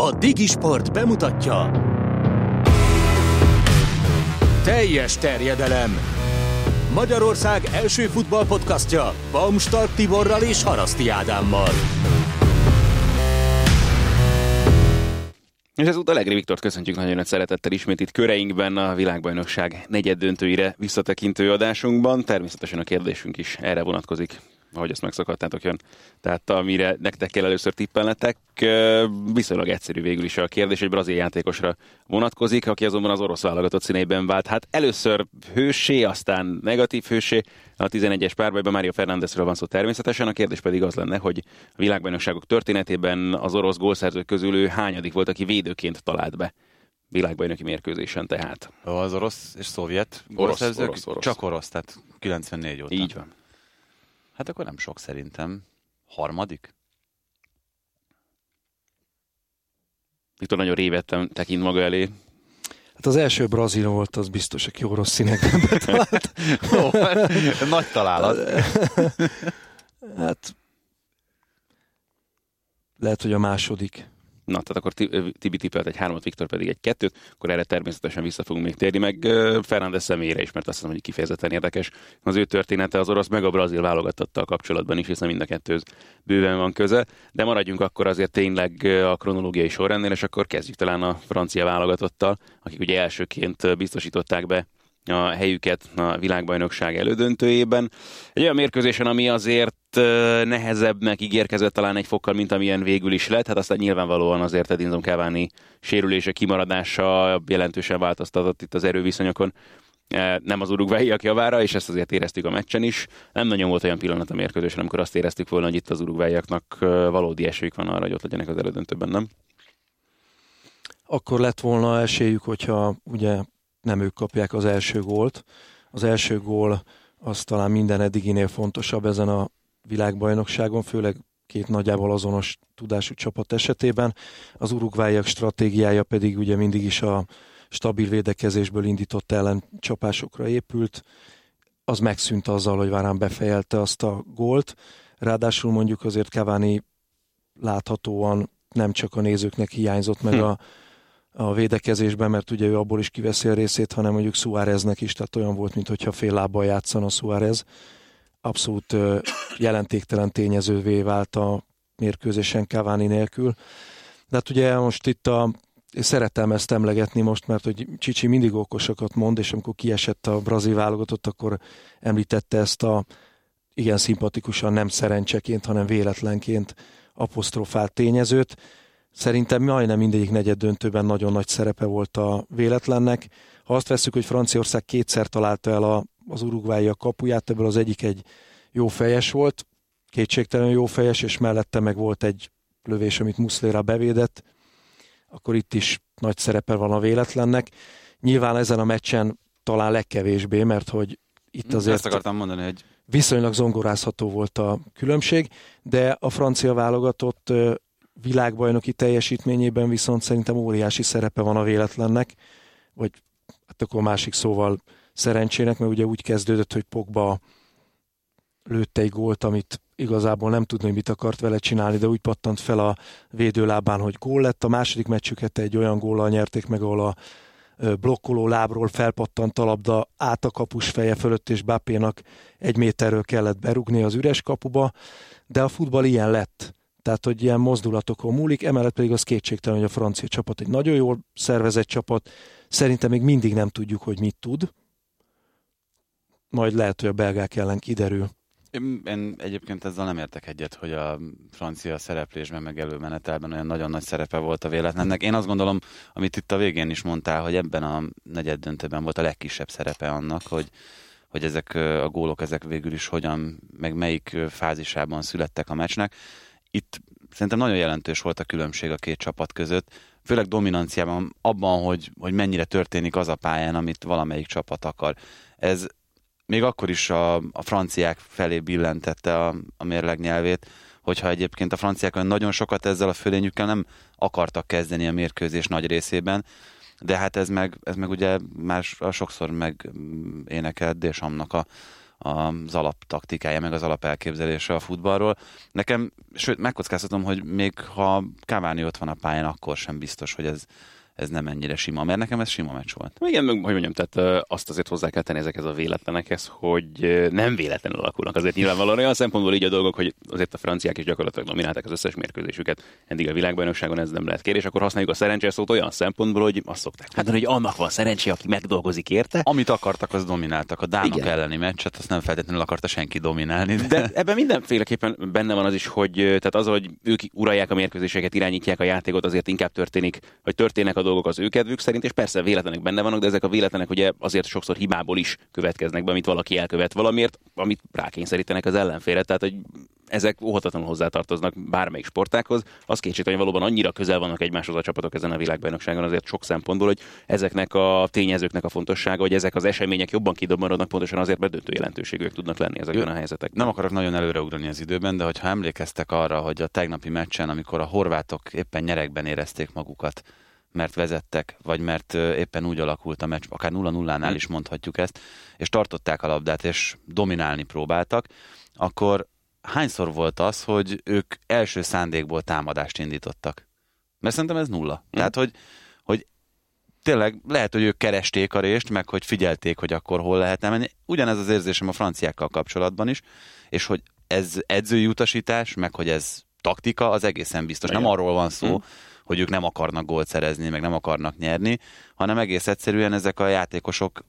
A Digisport bemutatja Teljes terjedelem Magyarország első futballpodcastja Baumstark Tiborral és Haraszti Ádámmal. És ezúttal Legri Viktort köszöntjük nagyon nagy szeretettel ismét itt köreinkben a világbajnokság negyed döntőire visszatekintő adásunkban. Természetesen a kérdésünk is erre vonatkozik ahogy ezt megszakadtátok jön. Tehát amire nektek kell először tippelnetek, viszonylag egyszerű végül is a kérdés, egy brazil játékosra vonatkozik, aki azonban az orosz válogatott színeiben vált. Hát először hősé, aztán negatív hősé, a 11-es párbajban Mário Fernándezről van szó természetesen, a kérdés pedig az lenne, hogy a világbajnokságok történetében az orosz gólszerzők közül ő hányadik volt, aki védőként talált be világbajnoki mérkőzésen tehát. Az orosz és szovjet orosz, orosz, orosz. Csak orosz, tehát 94 óta. Így van. Hát akkor nem sok szerintem. Harmadik? Viktor nagyon révettem tekint maga elé. Hát az első brazil volt, az biztos, aki orosz színekben betalált. Ó, nagy találat. hát lehet, hogy a második. Na, tehát akkor Tibi tippelt egy hármat, Viktor pedig egy kettőt, akkor erre természetesen vissza fogunk még térni, meg Fernández személyére is, mert azt hiszem, hogy kifejezetten érdekes az ő története. Az orosz, meg a brazil válogatottal kapcsolatban is, hiszen mind a kettőz bőven van köze, de maradjunk akkor azért tényleg a kronológiai sorrendnél, és akkor kezdjük talán a francia válogatottal, akik ugye elsőként biztosították be a helyüket a világbajnokság elődöntőjében. Egy olyan mérkőzésen, ami azért nehezebbnek ígérkezett talán egy fokkal, mint amilyen végül is lett, hát aztán nyilvánvalóan azért Edinson Cavani sérülése, kimaradása jelentősen változtatott itt az erőviszonyokon nem az urugváiak javára, és ezt azért éreztük a meccsen is. Nem nagyon volt olyan pillanat a mérkőzésen, amikor azt éreztük volna, hogy itt az urugváiaknak valódi esélyük van arra, hogy ott legyenek az elődöntőben, nem? Akkor lett volna esélyük, hogyha ugye nem ők kapják az első gólt. Az első gól az talán minden eddiginél fontosabb ezen a világbajnokságon, főleg két nagyjából azonos tudású csapat esetében. Az urugváiak stratégiája pedig ugye mindig is a stabil védekezésből indított ellen csapásokra épült. Az megszűnt azzal, hogy Várán befejelte azt a gólt. Ráadásul mondjuk azért Cavani láthatóan nem csak a nézőknek hiányzott meg hm. a a védekezésben, mert ugye ő abból is kiveszi a részét, hanem mondjuk Suáreznek is, tehát olyan volt, mintha fél lábbal játszana Suárez. Abszolút jelentéktelen tényezővé vált a mérkőzésen Cavani nélkül. De hát ugye most itt a szeretem ezt emlegetni most, mert hogy Csicsi mindig okosakat mond, és amikor kiesett a brazil válogatott, akkor említette ezt a igen szimpatikusan nem szerencseként, hanem véletlenként apostrofált tényezőt. Szerintem majdnem mindegyik negyed döntőben nagyon nagy szerepe volt a véletlennek. Ha azt veszük, hogy Franciaország kétszer találta el a, az urugvái a kapuját, ebből az egyik egy jó fejes volt, kétségtelenül jó fejes, és mellette meg volt egy lövés, amit Muszléra bevédett, akkor itt is nagy szerepe van a véletlennek. Nyilván ezen a meccsen talán legkevésbé, mert hogy itt azért Ezt akartam mondani, hogy viszonylag zongorázható volt a különbség, de a francia válogatott világbajnoki teljesítményében viszont szerintem óriási szerepe van a véletlennek, vagy hát akkor másik szóval szerencsének, mert ugye úgy kezdődött, hogy Pogba lőtte egy gólt, amit igazából nem tudni, hogy mit akart vele csinálni, de úgy pattant fel a védőlábán, hogy gól lett. A második meccsüket egy olyan góllal nyerték meg, ahol a blokkoló lábról felpattant a labda át a kapus feje fölött, és Bápénak egy méterről kellett berugni az üres kapuba, de a futball ilyen lett tehát hogy ilyen mozdulatokon múlik, emellett pedig az kétségtelen, hogy a francia csapat egy nagyon jól szervezett csapat, szerintem még mindig nem tudjuk, hogy mit tud, majd lehet, hogy a belgák ellen kiderül. Én, én egyébként ezzel nem értek egyet, hogy a francia szereplésben, meg előmenetelben olyan nagyon nagy szerepe volt a véletlennek. Én azt gondolom, amit itt a végén is mondtál, hogy ebben a negyed döntőben volt a legkisebb szerepe annak, hogy, hogy ezek a gólok, ezek végül is hogyan, meg melyik fázisában születtek a meccsnek itt szerintem nagyon jelentős volt a különbség a két csapat között, főleg dominanciában, abban, hogy, hogy mennyire történik az a pályán, amit valamelyik csapat akar. Ez még akkor is a, a franciák felé billentette a, a mérleg nyelvét, hogyha egyébként a franciák nagyon sokat ezzel a fölényükkel nem akartak kezdeni a mérkőzés nagy részében, de hát ez meg, ez meg ugye már sokszor meg énekelt Désamnak a, az alaptaktikája, meg az alapelképzelése a futballról. Nekem, sőt, megkockáztatom, hogy még ha Cavani ott van a pályán, akkor sem biztos, hogy ez, ez nem ennyire sima, mert nekem ez sima meccs volt. Igen, hogy mondjam, tehát azt azért hozzá kell tenni ezekhez a véletlenekhez, hogy nem véletlenül alakulnak azért nyilvánvalóan olyan szempontból így a dolgok, hogy azért a franciák is gyakorlatilag dominálták az összes mérkőzésüket eddig a világbajnokságon, ez nem lehet kérés, akkor használjuk a szerencsés szót olyan szempontból, hogy azt szokták mondani, hogy annak van szerencsé, aki megdolgozik érte. Amit akartak, az domináltak. A Dánok Igen. elleni meccset, azt nem feltétlenül akarta senki dominálni. De... de ebben mindenféleképpen benne van az is, hogy tehát az, hogy ők uralják a mérkőzéseket, irányítják a játékot, azért inkább történik, hogy történnek a dolgok az ő kedvük szerint, és persze véletlenek benne vannak, de ezek a véletlenek ugye azért sokszor hibából is következnek be, amit valaki elkövet valamiért, amit rákényszerítenek az ellenfélre. Tehát, hogy ezek óhatatlanul hozzátartoznak bármelyik sportákhoz. Az kétségtelen, hogy valóban annyira közel vannak egymáshoz a csapatok ezen a világbajnokságon, azért sok szempontból, hogy ezeknek a tényezőknek a fontossága, hogy ezek az események jobban kidobmaradnak, pontosan azért, mert döntő jelentőségűek tudnak lenni ezekben a helyzetekben. Nem akarok nagyon előreugrani az időben, de hogyha emlékeztek arra, hogy a tegnapi meccsen, amikor a horvátok éppen nyerekben érezték magukat, mert vezettek, vagy mert éppen úgy alakult a meccs, akár 0-0-nál hm. is mondhatjuk ezt, és tartották a labdát, és dominálni próbáltak, akkor hányszor volt az, hogy ők első szándékból támadást indítottak? Mert szerintem ez nulla. Mm. Tehát, hogy, hogy tényleg lehet, hogy ők keresték a rést, meg hogy figyelték, hogy akkor hol lehetne menni. Ugyanez az érzésem a franciákkal kapcsolatban is, és hogy ez edzői utasítás, meg hogy ez taktika, az egészen biztos. Igen. Nem arról van szó, mm hogy ők nem akarnak gólt szerezni, meg nem akarnak nyerni, hanem egész egyszerűen ezek a játékosok,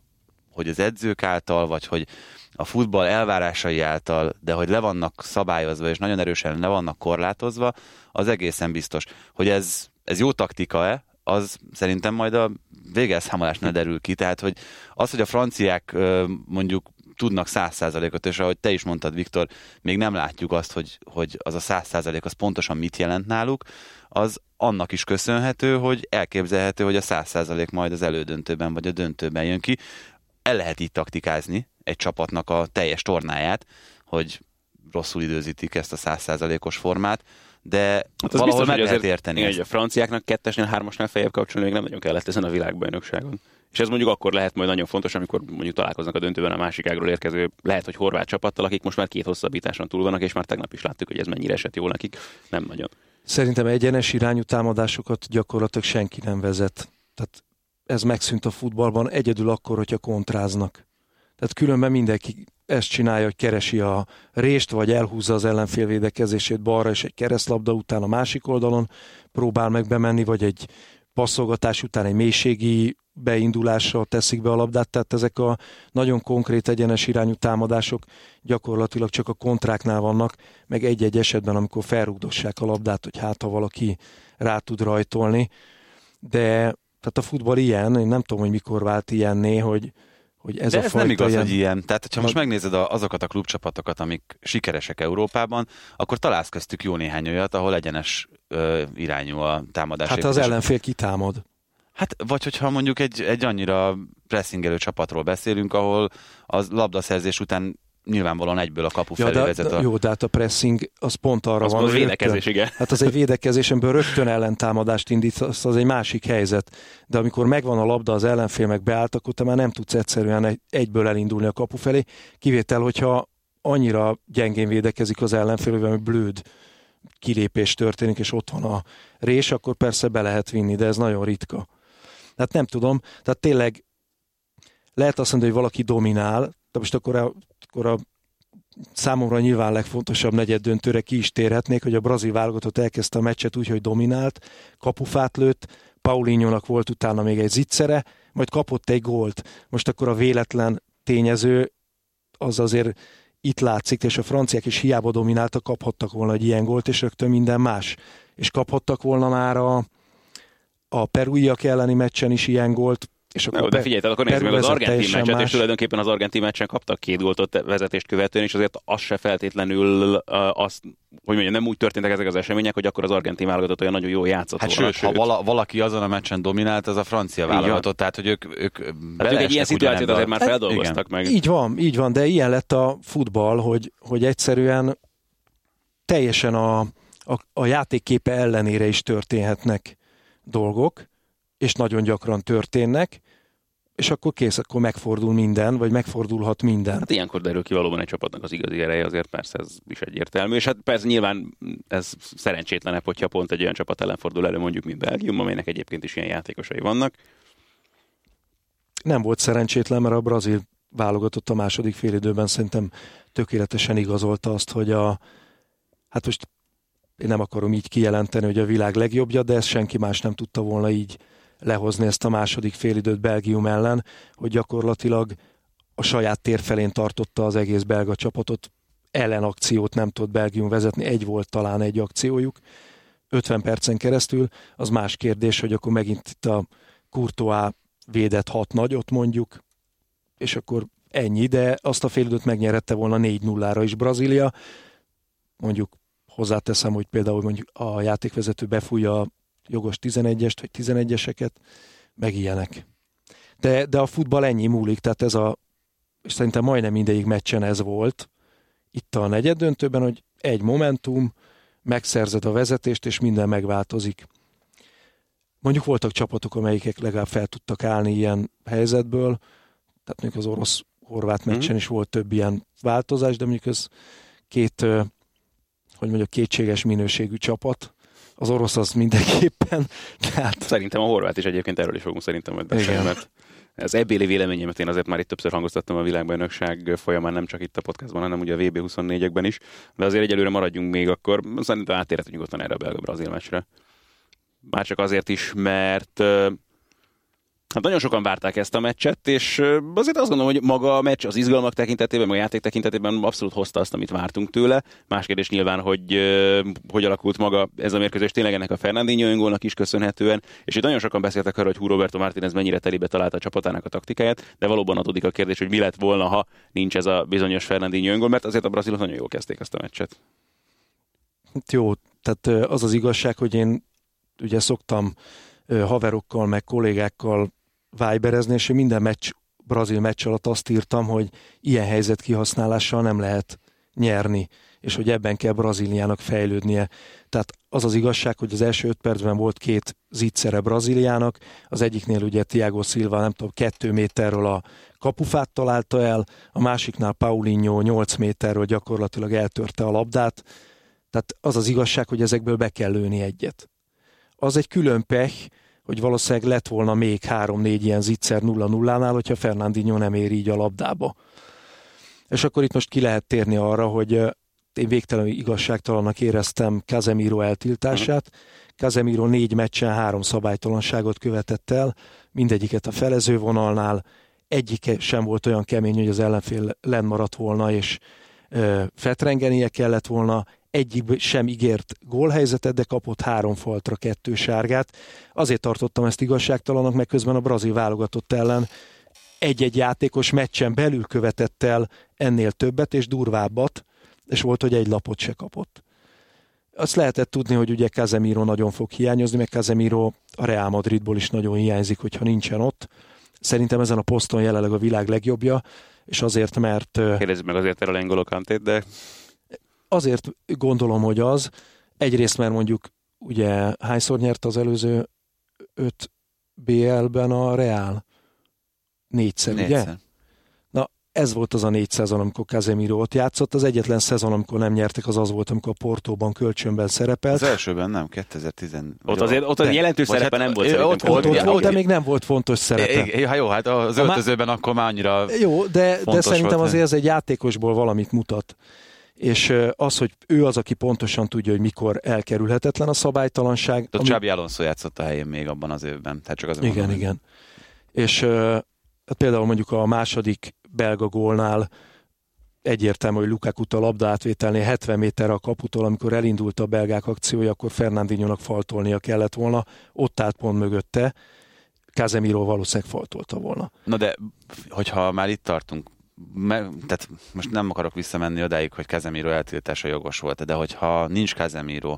hogy az edzők által, vagy hogy a futball elvárásai által, de hogy le vannak szabályozva, és nagyon erősen le vannak korlátozva, az egészen biztos. Hogy ez, ez jó taktika-e, az szerintem majd a végelszámolásnál derül ki. Tehát, hogy az, hogy a franciák mondjuk tudnak száz százalékot, és ahogy te is mondtad, Viktor, még nem látjuk azt, hogy, hogy az a száz százalék az pontosan mit jelent náluk, az annak is köszönhető, hogy elképzelhető, hogy a száz százalék majd az elődöntőben vagy a döntőben jön ki. El lehet így taktikázni egy csapatnak a teljes tornáját, hogy rosszul időzítik ezt a százszázalékos formát, de hát valahol biztos, meg lehet érteni. Igen, a franciáknak kettesnél, hármasnál feljebb kapcsolni még nem nagyon kellett ezen a világbajnokságon. És ez mondjuk akkor lehet majd nagyon fontos, amikor mondjuk találkoznak a döntőben a másik ágról érkező, lehet, hogy horvát csapattal, akik most már két hosszabbításon túl vannak, és már tegnap is láttuk, hogy ez mennyire esett jól nekik. Nem nagyon. Szerintem egyenes irányú támadásokat gyakorlatilag senki nem vezet. Tehát ez megszűnt a futballban egyedül akkor, hogyha kontráznak. Tehát különben mindenki ezt csinálja, hogy keresi a rést, vagy elhúzza az ellenfél védekezését balra, és egy keresztlabda után a másik oldalon próbál meg bemenni, vagy egy passzolgatás után egy mélységi beindulással teszik be a labdát, tehát ezek a nagyon konkrét egyenes irányú támadások gyakorlatilag csak a kontráknál vannak, meg egy-egy esetben, amikor felrugdossák a labdát, hogy hát ha valaki rá tud rajtolni, de tehát a futball ilyen, én nem tudom, hogy mikor vált ilyenné, hogy, hogy ez De a ez fajta nem igaz, ilyen... hogy ilyen. Tehát, ha most megnézed azokat a klubcsapatokat, amik sikeresek Európában, akkor találsz köztük jó néhány olyat, ahol egyenes ö, irányú a támadás. Hát az ellenfél kitámad. Hát, vagy hogyha mondjuk egy, egy annyira pressingelő csapatról beszélünk, ahol az labdaszerzés után nyilvánvalóan egyből a kapu ja, felé de, vezet. A... Jó, de hát a pressing az pont arra az van. Az védekezés, igen. Hát az egy védekezésenből rögtön ellentámadást indít, az, az egy másik helyzet. De amikor megvan a labda, az ellenfél meg beállt, akkor te már nem tudsz egyszerűen egy, egyből elindulni a kapu felé. Kivétel, hogyha annyira gyengén védekezik az ellenfél, hogy blőd kilépés történik, és ott van a rés, akkor persze be lehet vinni, de ez nagyon ritka. Tehát nem tudom, tehát tényleg lehet azt mondani, hogy valaki dominál, de most akkor a, akkor a számomra nyilván legfontosabb negyed döntőre ki is térhetnék, hogy a brazil válogatott elkezdte a meccset úgy, hogy dominált, kapufát lőtt, Paulinho-nak volt utána még egy zicsere, majd kapott egy gólt. Most akkor a véletlen tényező az azért itt látszik, és a franciák is hiába domináltak, kaphattak volna egy ilyen gólt, és rögtön minden más. És kaphattak volna már a, a peruiak elleni meccsen is ilyen gólt, és akkor Jó, de figyelj, akkor nézzük meg az argentin meccset, más. és tulajdonképpen az argentin meccsen kaptak két gólt vezetést követően, és azért az se feltétlenül uh, azt, hogy mondjam, nem úgy történtek ezek az események, hogy akkor az argentin válogatott olyan nagyon jó játszott hát volna. Sőt, ha vala, valaki azon a meccsen dominált, az a francia válogatott, tehát hogy ők, ők hát ők egy ilyen szituációt azért már feldolgoztak igen. meg. Így van, így van, de ilyen lett a futball, hogy, hogy egyszerűen teljesen a, a, a játékképe ellenére is történhetnek dolgok, és nagyon gyakran történnek. és akkor kész, akkor megfordul minden, vagy megfordulhat minden. Hát ilyenkor derül ki valóban egy csapatnak az igazi ereje, azért persze ez is egyértelmű, és hát persze nyilván ez szerencsétlenebb, hogyha pont egy olyan csapat ellen fordul elő, mondjuk, mint Belgium, amelynek egyébként is ilyen játékosai vannak. Nem volt szerencsétlen, mert a brazil válogatott a második félidőben szerintem tökéletesen igazolta azt, hogy a, hát most én nem akarom így kijelenteni, hogy a világ legjobbja, de ezt senki más nem tudta volna így lehozni ezt a második félidőt Belgium ellen, hogy gyakorlatilag a saját tér felén tartotta az egész belga csapatot, ellenakciót nem tudott Belgium vezetni, egy volt talán egy akciójuk, 50 percen keresztül, az más kérdés, hogy akkor megint itt a Courtois védett hat nagyot mondjuk, és akkor ennyi, de azt a félidőt megnyerette volna 4-0-ra is Brazília. Mondjuk hozzáteszem, hogy például mondjuk a játékvezető befújja a jogos 11-est, vagy 11-eseket, meg ilyenek. De, de a futball ennyi múlik, tehát ez a, és szerintem majdnem mindegyik meccsen ez volt, itt a negyed döntőben, hogy egy momentum, megszerzed a vezetést, és minden megváltozik. Mondjuk voltak csapatok, amelyikek legalább fel tudtak állni ilyen helyzetből, tehát mondjuk az orosz-horvát mhm. meccsen is volt több ilyen változás, de mondjuk ez két, hogy mondjuk kétséges minőségű csapat, az orosz az mindenképpen. Tehát... Szerintem a horvát is egyébként erről is fogunk szerintem majd beszélni, mert ez ebbéli véleményemet én azért már itt többször hangoztattam a világbajnokság folyamán, nem csak itt a podcastban, hanem ugye a VB24-ekben is, de azért egyelőre maradjunk még akkor, szerintem átérhetünk nyugodtan erre a belga-brazil meccsre. Már csak azért is, mert Hát nagyon sokan várták ezt a meccset, és azért azt gondolom, hogy maga a meccs az izgalmak tekintetében, a játék tekintetében abszolút hozta azt, amit vártunk tőle. Más kérdés nyilván, hogy hogy alakult maga ez a mérkőzés tényleg ennek a Fernandinho öngólnak is köszönhetően, és itt nagyon sokan beszéltek arról, hogy Hú Roberto Martinez mennyire telibe találta a csapatának a taktikáját, de valóban adódik a kérdés, hogy mi lett volna, ha nincs ez a bizonyos Fernandinho öngól, mert azért a brazilok nagyon jól kezdték ezt a meccset. Jó, tehát az az igazság, hogy én ugye szoktam haverokkal, meg kollégákkal Viberezni, és minden meccs, brazil meccs alatt azt írtam, hogy ilyen helyzet kihasználással nem lehet nyerni, és hogy ebben kell Brazíliának fejlődnie. Tehát az az igazság, hogy az első öt percben volt két zicsere Brazíliának, az egyiknél ugye Thiago Silva, nem tudom, kettő méterről a kapufát találta el, a másiknál Paulinho 8 méterről gyakorlatilag eltörte a labdát, tehát az az igazság, hogy ezekből be kell lőni egyet. Az egy külön pech, hogy valószínűleg lett volna még három-négy ilyen zicser 0-0-nál, hogyha Fernandinho nem ér így a labdába. És akkor itt most ki lehet térni arra, hogy én végtelenül igazságtalannak éreztem Casemiro eltiltását. Casemiro négy meccsen három szabálytalanságot követett el, mindegyiket a felezővonalnál, egyik sem volt olyan kemény, hogy az ellenfél maradt volna, és ö, fetrengenie kellett volna, egyik sem ígért gólhelyzetet, de kapott három faltra kettő sárgát. Azért tartottam ezt igazságtalanak, mert közben a brazil válogatott ellen egy-egy játékos meccsen belül követett el ennél többet és durvábbat, és volt, hogy egy lapot se kapott. Azt lehetett tudni, hogy ugye Casemiro nagyon fog hiányozni, mert Casemiro a Real Madridból is nagyon hiányzik, hogyha nincsen ott. Szerintem ezen a poszton jelenleg a világ legjobbja, és azért, mert... Kérdezzük meg azért erre a Lengolo de azért gondolom, hogy az, egyrészt mert mondjuk ugye hányszor nyert az előző öt BL-ben a Real? Négyszer, Négyszer. ugye? Na, ez volt az a négy szezon, amikor Casemiro ott játszott. Az egyetlen szezon, amikor nem nyertek, az az volt, amikor a Portóban kölcsönben szerepelt. Az elsőben nem, 2010. Ott azért ott az jelentős szerepe hát, nem volt. Ott, ott, volt, ott volt, de még nem volt fontos szerepe. É, hát jó, hát az öltözőben akkor már annyira Jó, de, de szerintem volt, azért ez egy játékosból valamit mutat és az, hogy ő az, aki pontosan tudja, hogy mikor elkerülhetetlen a szabálytalanság. A ami... Csábi Alonso játszott a helyén még abban az évben. Tehát csak az igen, mondom, igen. És hát például mondjuk a második belga gólnál egyértelmű, hogy Lukaku a labda átvételnél 70 méterre a kaputól, amikor elindult a belgák akciója, akkor Fernandinho-nak faltolnia kellett volna, ott állt pont mögötte, Casemiro valószínűleg faltolta volna. Na de, hogyha már itt tartunk, me, tehát most nem akarok visszamenni odáig, hogy Kazemiro eltiltása jogos volt, de hogyha nincs Kazemiro,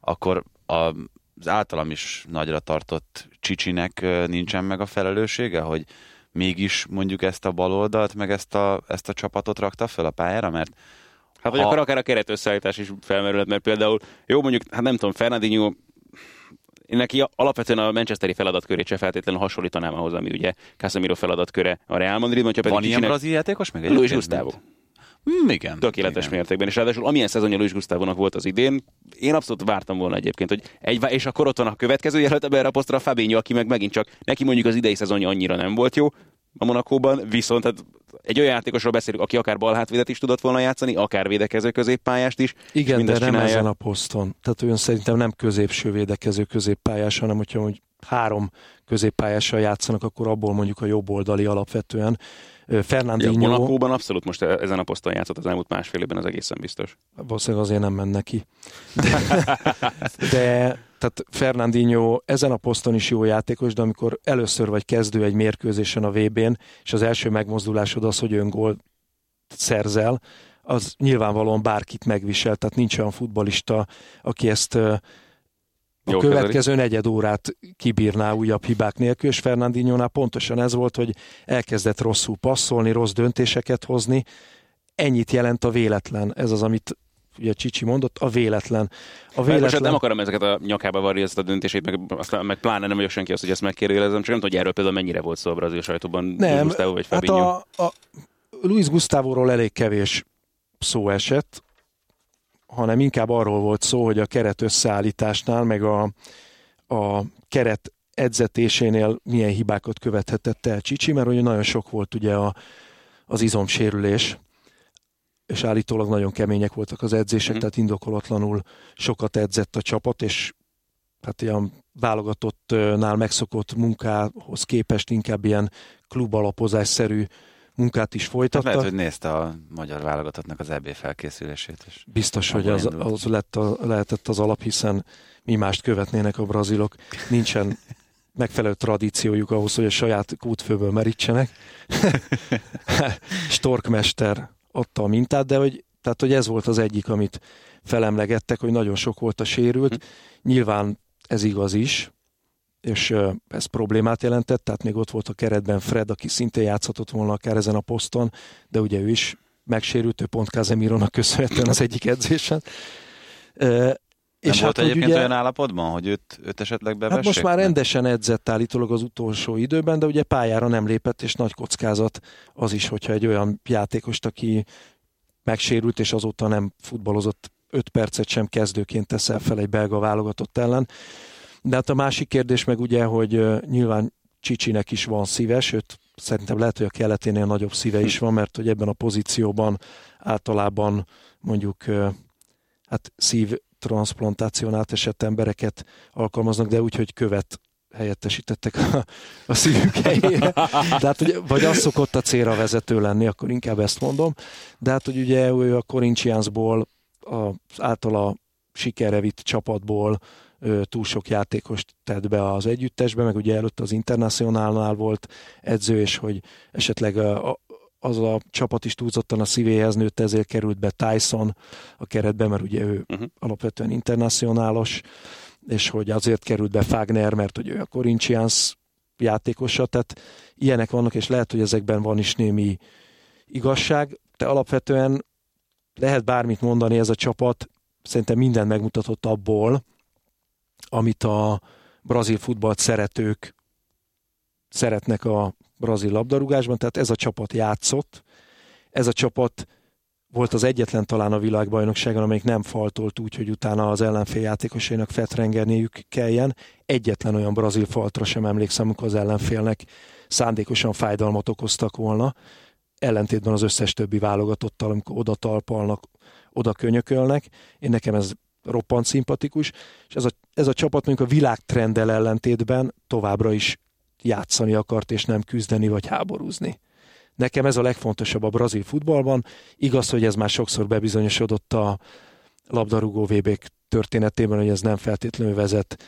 akkor a, az általam is nagyra tartott Csicsinek nincsen meg a felelőssége, hogy mégis mondjuk ezt a baloldalt, meg ezt a, ezt a csapatot rakta fel a pályára, mert Hát vagy ha... akkor akár a keretösszeállítás is felmerülhet, mert például, jó mondjuk, hát nem tudom, Fernandinho neki alapvetően a Manchesteri feladatkörét se feltétlenül hasonlítanám ahhoz, ami ugye Casemiro feladatköre a Real Madrid, hogyha pedig Van ilyen brazil játékos meg Luis Gustavo. Mm, igen. Tökéletes igen. mértékben. És ráadásul amilyen szezonja Luis Gustavo volt az idén, én abszolút vártam volna egyébként, hogy egy, és akkor ott van a következő jelölt ebben a posztra Fabinho, aki meg megint csak neki mondjuk az idei szezonja annyira nem volt jó a Monakóban, viszont hát egy olyan játékosról beszélünk, aki akár balhátvédet is tudott volna játszani, akár védekező középpályást is. Igen, de nem csinálja. ezen a poszton. Tehát olyan szerintem nem középső védekező középpályás, hanem hogyha hogy három középpályással játszanak, akkor abból mondjuk a jobb oldali alapvetően. Fernandinho... Ja, Monakóban abszolút most ezen a poszton játszott az elmúlt másfél évben, az egészen biztos. Valószínűleg azért nem ment neki. De, de tehát Fernandinho ezen a poszton is jó játékos, de amikor először vagy kezdő egy mérkőzésen a VB-n, és az első megmozdulásod az, hogy öngól szerzel, az nyilvánvalóan bárkit megvisel, tehát nincs olyan futbalista, aki ezt a Jó következő negyed órát kibírná újabb hibák nélkül, és Fernandinho-nál pontosan ez volt, hogy elkezdett rosszul passzolni, rossz döntéseket hozni. Ennyit jelent a véletlen. Ez az, amit ugye Csicsi mondott, a véletlen. A véletlen... Most nem akarom ezeket a nyakába varni ezt a döntését, meg, aztán, meg pláne nem vagyok senki azt, hogy ezt megkérdőjelezem, csak nem tudom, hogy erről például mennyire volt szó a brazil sajtóban. Nem, Gustavo vagy hát a, a Luis Gustavo-ról elég kevés szó esett, hanem inkább arról volt szó, hogy a keret összeállításnál, meg a, a keret edzetésénél milyen hibákat követhetett el Csicsi, mert ugye nagyon sok volt ugye a, az izomsérülés, és állítólag nagyon kemények voltak az edzések, mm. tehát indokolatlanul sokat edzett a csapat, és hát ilyen válogatottnál megszokott munkához képest inkább ilyen klubalapozásszerű munkát is folytatta. Hát lehet, hogy nézte a magyar válogatottnak az EB felkészülését. És Biztos, hogy az, az lett a, lehetett az alap, hiszen mi mást követnének a brazilok. Nincsen megfelelő tradíciójuk ahhoz, hogy a saját kútfőből merítsenek. Storkmester adta a mintát, de hogy, tehát, hogy ez volt az egyik, amit felemlegettek, hogy nagyon sok volt a sérült. Hm. Nyilván ez igaz is, és ez problémát jelentett, tehát még ott volt a keretben Fred, aki szintén játszhatott volna akár ezen a poszton, de ugye ő is megsérült, ő pont Casemironak köszönhetően az egyik edzésen. Nem és volt hát, egyébként ugye, olyan állapotban, hogy őt, őt esetleg bevessék? Hát most már rendesen edzett állítólag az utolsó időben, de ugye pályára nem lépett, és nagy kockázat az is, hogyha egy olyan játékost, aki megsérült, és azóta nem futballozott öt percet sem kezdőként teszel fel egy belga válogatott ellen. De hát a másik kérdés meg ugye, hogy nyilván Csicsinek is van szíve, sőt szerintem lehet, hogy a keleténél nagyobb szíve is van, mert hogy ebben a pozícióban általában mondjuk hát szív transplantáción átesett embereket alkalmaznak, de úgy, hogy követ helyettesítettek a, a szívük helyére. Tehát, hogy, vagy az szokott a célra vezető lenni, akkor inkább ezt mondom. De hát, hogy ugye ő a Corinthiansból, az általa sikerre vitt csapatból túl sok játékost tett be az együttesbe, meg ugye előtt az Internacionálnál volt edző, és hogy esetleg az a csapat is túlzottan a szívéhez nőtt, ezért került be Tyson a keretbe, mert ugye ő uh-huh. alapvetően internacionálos, és hogy azért került be Fagner, mert hogy ő a Corinthians játékosa, tehát ilyenek vannak, és lehet, hogy ezekben van is némi igazság, de alapvetően lehet bármit mondani ez a csapat, szerintem minden megmutatott abból, amit a brazil futballt szeretők szeretnek a brazil labdarúgásban, tehát ez a csapat játszott, ez a csapat volt az egyetlen talán a világbajnokságon, amelyik nem faltolt úgy, hogy utána az ellenfél játékosainak fetrengerniük kelljen. Egyetlen olyan brazil faltra sem emlékszem, amikor az ellenfélnek szándékosan fájdalmat okoztak volna, ellentétben az összes többi válogatottal, amikor oda talpalnak, oda könyökölnek. Én nekem ez roppant szimpatikus, és ez a, ez a csapat mondjuk a világtrenddel ellentétben továbbra is játszani akart, és nem küzdeni vagy háborúzni. Nekem ez a legfontosabb a brazil futballban. Igaz, hogy ez már sokszor bebizonyosodott a labdarúgó vb történetében, hogy ez nem feltétlenül vezet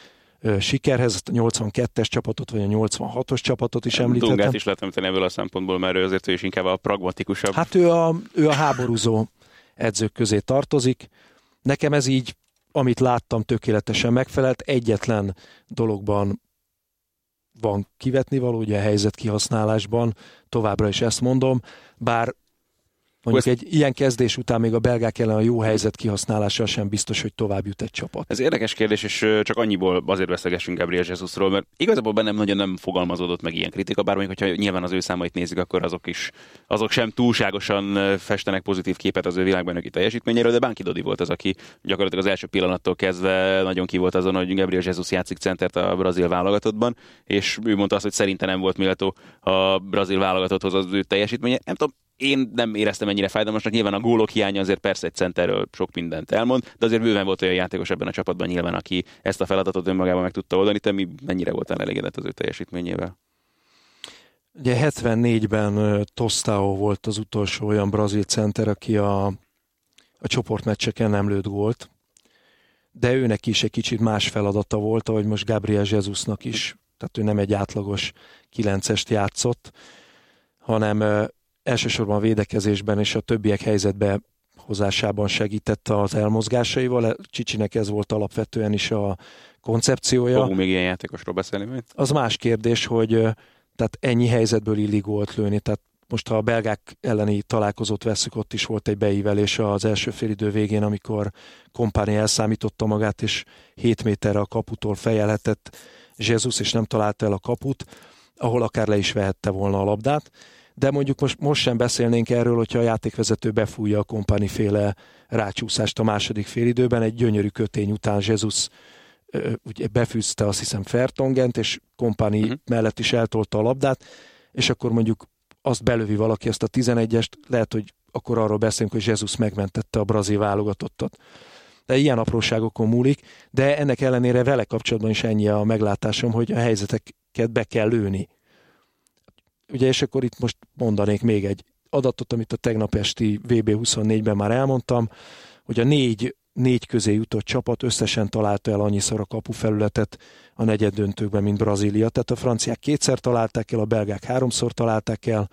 sikerhez. A 82-es csapatot, vagy a 86-os csapatot is említettem. Dungát is lehet említeni ebből a szempontból, mert ő azért ő is inkább a pragmatikusabb. Hát ő a, ő a háborúzó edzők közé tartozik. Nekem ez így amit láttam, tökéletesen megfelelt. Egyetlen dologban van kivetni való, ugye a helyzet kihasználásban, továbbra is ezt mondom, bár Mondjuk egy ilyen kezdés után még a belgák ellen a jó helyzet kihasználása sem biztos, hogy tovább jut egy csapat. Ez érdekes kérdés, és csak annyiból azért beszélgessünk Gabriel Jesusról, mert igazából bennem nagyon nem fogalmazódott meg ilyen kritika, bár mondjuk, hogyha nyilván az ő számait nézik, akkor azok is, azok sem túlságosan festenek pozitív képet az ő világbajnoki teljesítményéről, de Bánki Dodi volt az, aki gyakorlatilag az első pillanattól kezdve nagyon ki volt azon, hogy Gabriel Jesus játszik centert a brazil válogatottban, és ő mondta azt, hogy szerinte nem volt méltó a brazil válogatotthoz az ő teljesítménye. Nem tudom, én nem éreztem ennyire fájdalmasnak, nyilván a gólok hiánya azért persze egy centerről sok mindent elmond, de azért bőven volt olyan játékos ebben a csapatban nyilván, aki ezt a feladatot önmagában meg tudta oldani. Te mi mennyire voltál elégedett az ő teljesítményével? Ugye 74-ben Tostao volt az utolsó olyan brazil center, aki a, a csoportmeccseken nem lőtt gólt, de őnek is egy kicsit más feladata volt, ahogy most Gabriel Jesusnak is, tehát ő nem egy átlagos kilencest játszott, hanem elsősorban a védekezésben és a többiek helyzetbe hozásában segített az elmozgásaival. Csicsinek ez volt alapvetően is a koncepciója. Fogunk még ilyen játékosról beszélni majd? Az más kérdés, hogy tehát ennyi helyzetből illig gólt lőni, tehát most ha a belgák elleni találkozót veszük, ott is volt egy beívelés az első félidő végén, amikor Kompáni elszámította magát, és 7 méterre a kaputól fejelhetett Jesus, és nem találta el a kaput, ahol akár le is vehette volna a labdát de mondjuk most, most sem beszélnénk erről, hogyha a játékvezető befújja a kompani féle rácsúszást a második félidőben, egy gyönyörű kötény után Jesus ugye befűzte azt hiszem Fertongent, és kompani uh-huh. mellett is eltolta a labdát, és akkor mondjuk azt belövi valaki ezt a 11-est, lehet, hogy akkor arról beszélünk, hogy Jesus megmentette a brazil válogatottat. De ilyen apróságokon múlik, de ennek ellenére vele kapcsolatban is ennyi a meglátásom, hogy a helyzeteket be kell lőni. Ugye, és akkor itt most mondanék még egy adatot, amit a tegnap esti VB24-ben már elmondtam, hogy a négy, négy közé jutott csapat összesen találta el annyiszor a kapufelületet a negyed döntőkben, mint Brazília. Tehát a franciák kétszer találták el, a belgák háromszor találták el,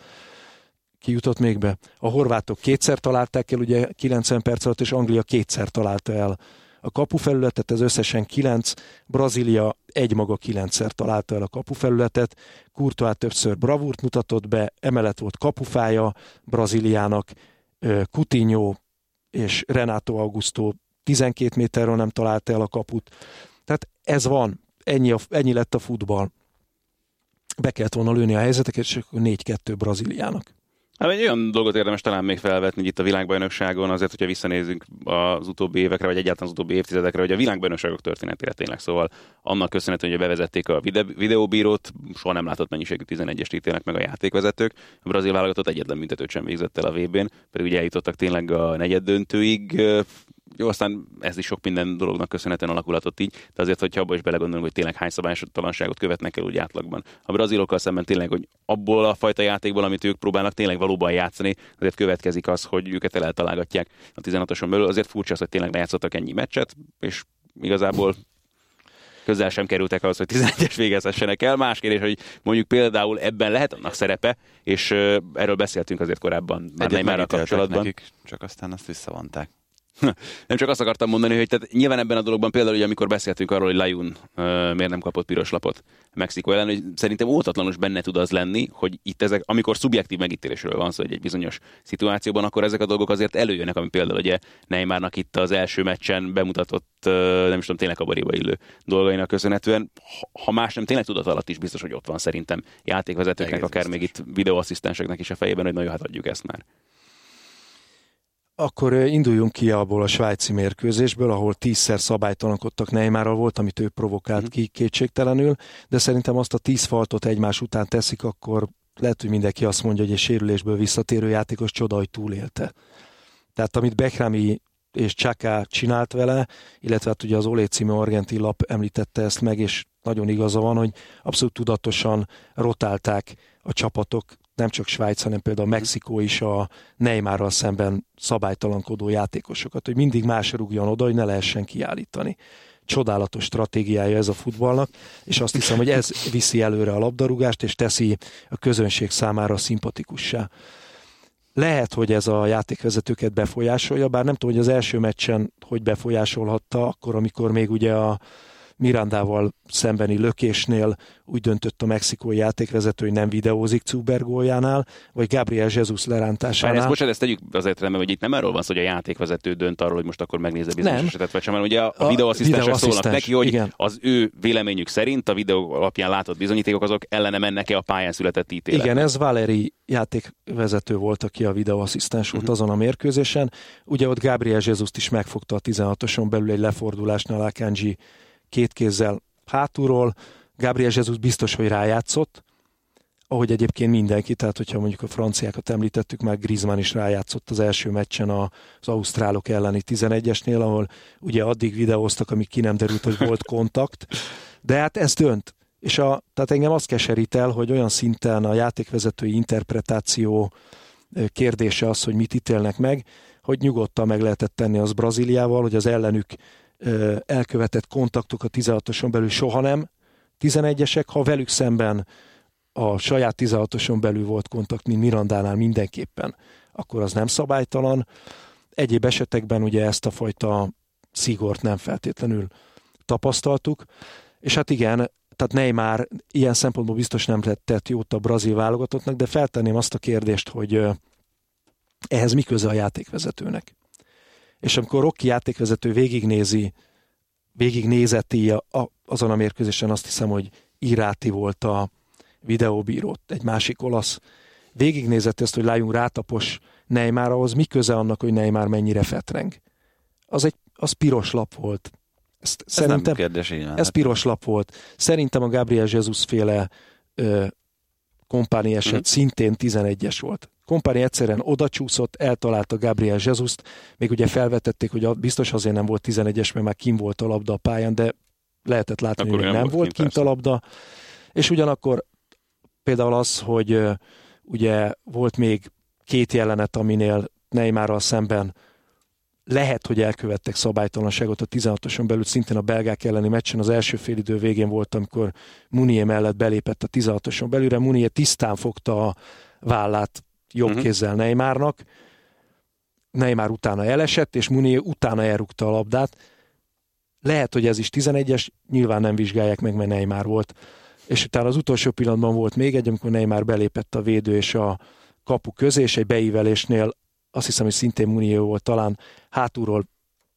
ki jutott még be? A horvátok kétszer találták el, ugye 90 perc alatt, és Anglia kétszer találta el a kapufelületet, ez összesen 9, Brazília egymaga 9-szer találta el a kapufelületet, Courtois többször bravúrt mutatott be, emellett volt kapufája Brazíliának, Coutinho és Renato Augusto 12 méterről nem találta el a kaput. Tehát ez van, ennyi, a, ennyi lett a futball. Be kellett volna lőni a helyzeteket, és akkor 4-2 Brazíliának. Hát egy olyan dolgot érdemes talán még felvetni itt a világbajnokságon, azért, hogyha visszanézünk az utóbbi évekre, vagy egyáltalán az utóbbi évtizedekre, hogy a világbajnokságok történetére tényleg. Szóval annak köszönhetően, hogy bevezették a vide- videóbírót, soha nem látott mennyiségű 11-est ítélnek meg a játékvezetők. A brazil válogatott egyetlen büntetőt sem végzett el a VB-n, pedig ugye eljutottak tényleg a negyed döntőig jó, aztán ez is sok minden dolognak köszönhetően alakulhatott így, de azért, hogyha abba is belegondolunk, hogy tényleg hány szabálytalanságot követnek el úgy átlagban. A brazilokkal szemben tényleg, hogy abból a fajta játékból, amit ők próbálnak tényleg valóban játszani, azért következik az, hogy őket el eltalálgatják a 16-oson belül. Azért furcsa az, hogy tényleg lejátszottak ennyi meccset, és igazából közel sem kerültek ahhoz, hogy 11-es végezhessenek el. Más kérdés, hogy mondjuk például ebben lehet annak szerepe, és erről beszéltünk azért korábban már már a kapcsolatban. Nekik, csak aztán azt visszavonták. nem csak azt akartam mondani, hogy tehát nyilván ebben a dologban például, hogy amikor beszéltünk arról, hogy Lajun uh, miért nem kapott piros lapot Mexikó ellen, hogy szerintem óvatatlanul benne tud az lenni, hogy itt ezek, amikor szubjektív megítélésről van szó egy, egy bizonyos szituációban, akkor ezek a dolgok azért előjönnek, ami például ugye Neymarnak itt az első meccsen bemutatott, uh, nem is tudom, tényleg kabaréba illő dolgainak köszönhetően. Ha más nem, tényleg tudat alatt is biztos, hogy ott van szerintem játékvezetőknek, Egész akár biztos. még itt videóasszisztenseknek is a fejében, hogy nagyon hát adjuk ezt már. Akkor induljunk ki abból a svájci mérkőzésből, ahol tízszer szabálytalankodtak Neymarral volt, amit ő provokált uh-huh. ki kétségtelenül, de szerintem azt a tíz faltot egymás után teszik, akkor lehet, hogy mindenki azt mondja, hogy egy sérülésből visszatérő játékos csoda, hogy túlélte. Tehát amit Beckrami és Csaka csinált vele, illetve hát ugye az Olé című argentin lap említette ezt meg, és nagyon igaza van, hogy abszolút tudatosan rotálták a csapatok nem csak Svájc, hanem például Mexikó is a Neymarral szemben szabálytalankodó játékosokat, hogy mindig más rúgjon oda, hogy ne lehessen kiállítani. Csodálatos stratégiája ez a futballnak, és azt hiszem, hogy ez viszi előre a labdarúgást, és teszi a közönség számára szimpatikussá. Lehet, hogy ez a játékvezetőket befolyásolja, bár nem tudom, hogy az első meccsen hogy befolyásolhatta, akkor, amikor még ugye a Mirandával szembeni lökésnél úgy döntött a mexikói játékvezető, hogy nem videózik Zuber góljánál, vagy Gabriel Jesus lerántásánál. Ezt, bocsánat, ezt tegyük azért rendben, hogy itt nem arról van szó, hogy a játékvezető dönt arról, hogy most akkor megnézze bizonyos nem. esetet, vagy sem, mert ugye a, a videóasszisztensek szólnak neki, hogy igen. az ő véleményük szerint a videó alapján látott bizonyítékok azok ellene mennek-e a pályán született ítélet. Igen, ez Valeri játékvezető volt, aki a videóasszisztens volt uh-huh. azon a mérkőzésen. Ugye ott Gabriel Jesus-t is megfogta a 16-oson belül egy lefordulásnál Akanji két kézzel hátulról. Gabriel Jesus biztos, hogy rájátszott, ahogy egyébként mindenki, tehát hogyha mondjuk a franciákat említettük, már Griezmann is rájátszott az első meccsen az ausztrálok elleni 11-esnél, ahol ugye addig videóztak, amíg ki nem derült, hogy volt kontakt, de hát ez dönt. És a, tehát engem azt keserít el, hogy olyan szinten a játékvezetői interpretáció kérdése az, hogy mit ítélnek meg, hogy nyugodtan meg lehetett tenni az Brazíliával, hogy az ellenük elkövetett kontaktok a 16-oson belül soha nem 11-esek, ha velük szemben a saját 16-oson belül volt kontakt, mint Mirandánál mindenképpen, akkor az nem szabálytalan. Egyéb esetekben ugye ezt a fajta szigort nem feltétlenül tapasztaltuk, és hát igen, tehát Neymar ilyen szempontból biztos nem tett jót a brazil válogatottnak, de feltenném azt a kérdést, hogy ehhez mi köze a játékvezetőnek? És amikor Rocky játékvezető végignézi, végignézeti a, a, azon a mérkőzésen, azt hiszem, hogy Iráti volt a videóbírót, egy másik olasz, végignézett ezt, hogy lájunk rátapos Neymar, ahhoz mi köze annak, hogy Neymar mennyire fetreng? Az egy az piros lap volt. Ezt ez szerintem, nem kérdés, igen. Ez piros lap volt. Szerintem a Gabriel Jesus féle ö, kompáni eset mm. szintén 11-es volt. Kompáni egyszerűen odacsúszott, eltalálta Gabriel Jesus-t, még ugye felvetették, hogy biztos azért nem volt 11-es, mert már kim volt a labda a pályán, de lehetett látni, Akkor hogy nem, nem volt kint, kint a labda. És ugyanakkor például az, hogy ugye volt még két jelenet, aminél Neymarral szemben lehet, hogy elkövettek szabálytalanságot a 16-oson belül, szintén a belgák elleni meccsen. Az első félidő végén volt, amikor Munier mellett belépett a 16-oson belülre, Munier tisztán fogta a vállát jobb uh-huh. kézzel Neymarnak, Neymar utána elesett, és Munier utána elrúgta a labdát. Lehet, hogy ez is 11-es, nyilván nem vizsgálják meg, mert Neymar volt. És utána az utolsó pillanatban volt még egy, amikor Neymar belépett a védő és a kapu közé, és egy beívelésnél azt hiszem, hogy szintén Munier volt talán hátulról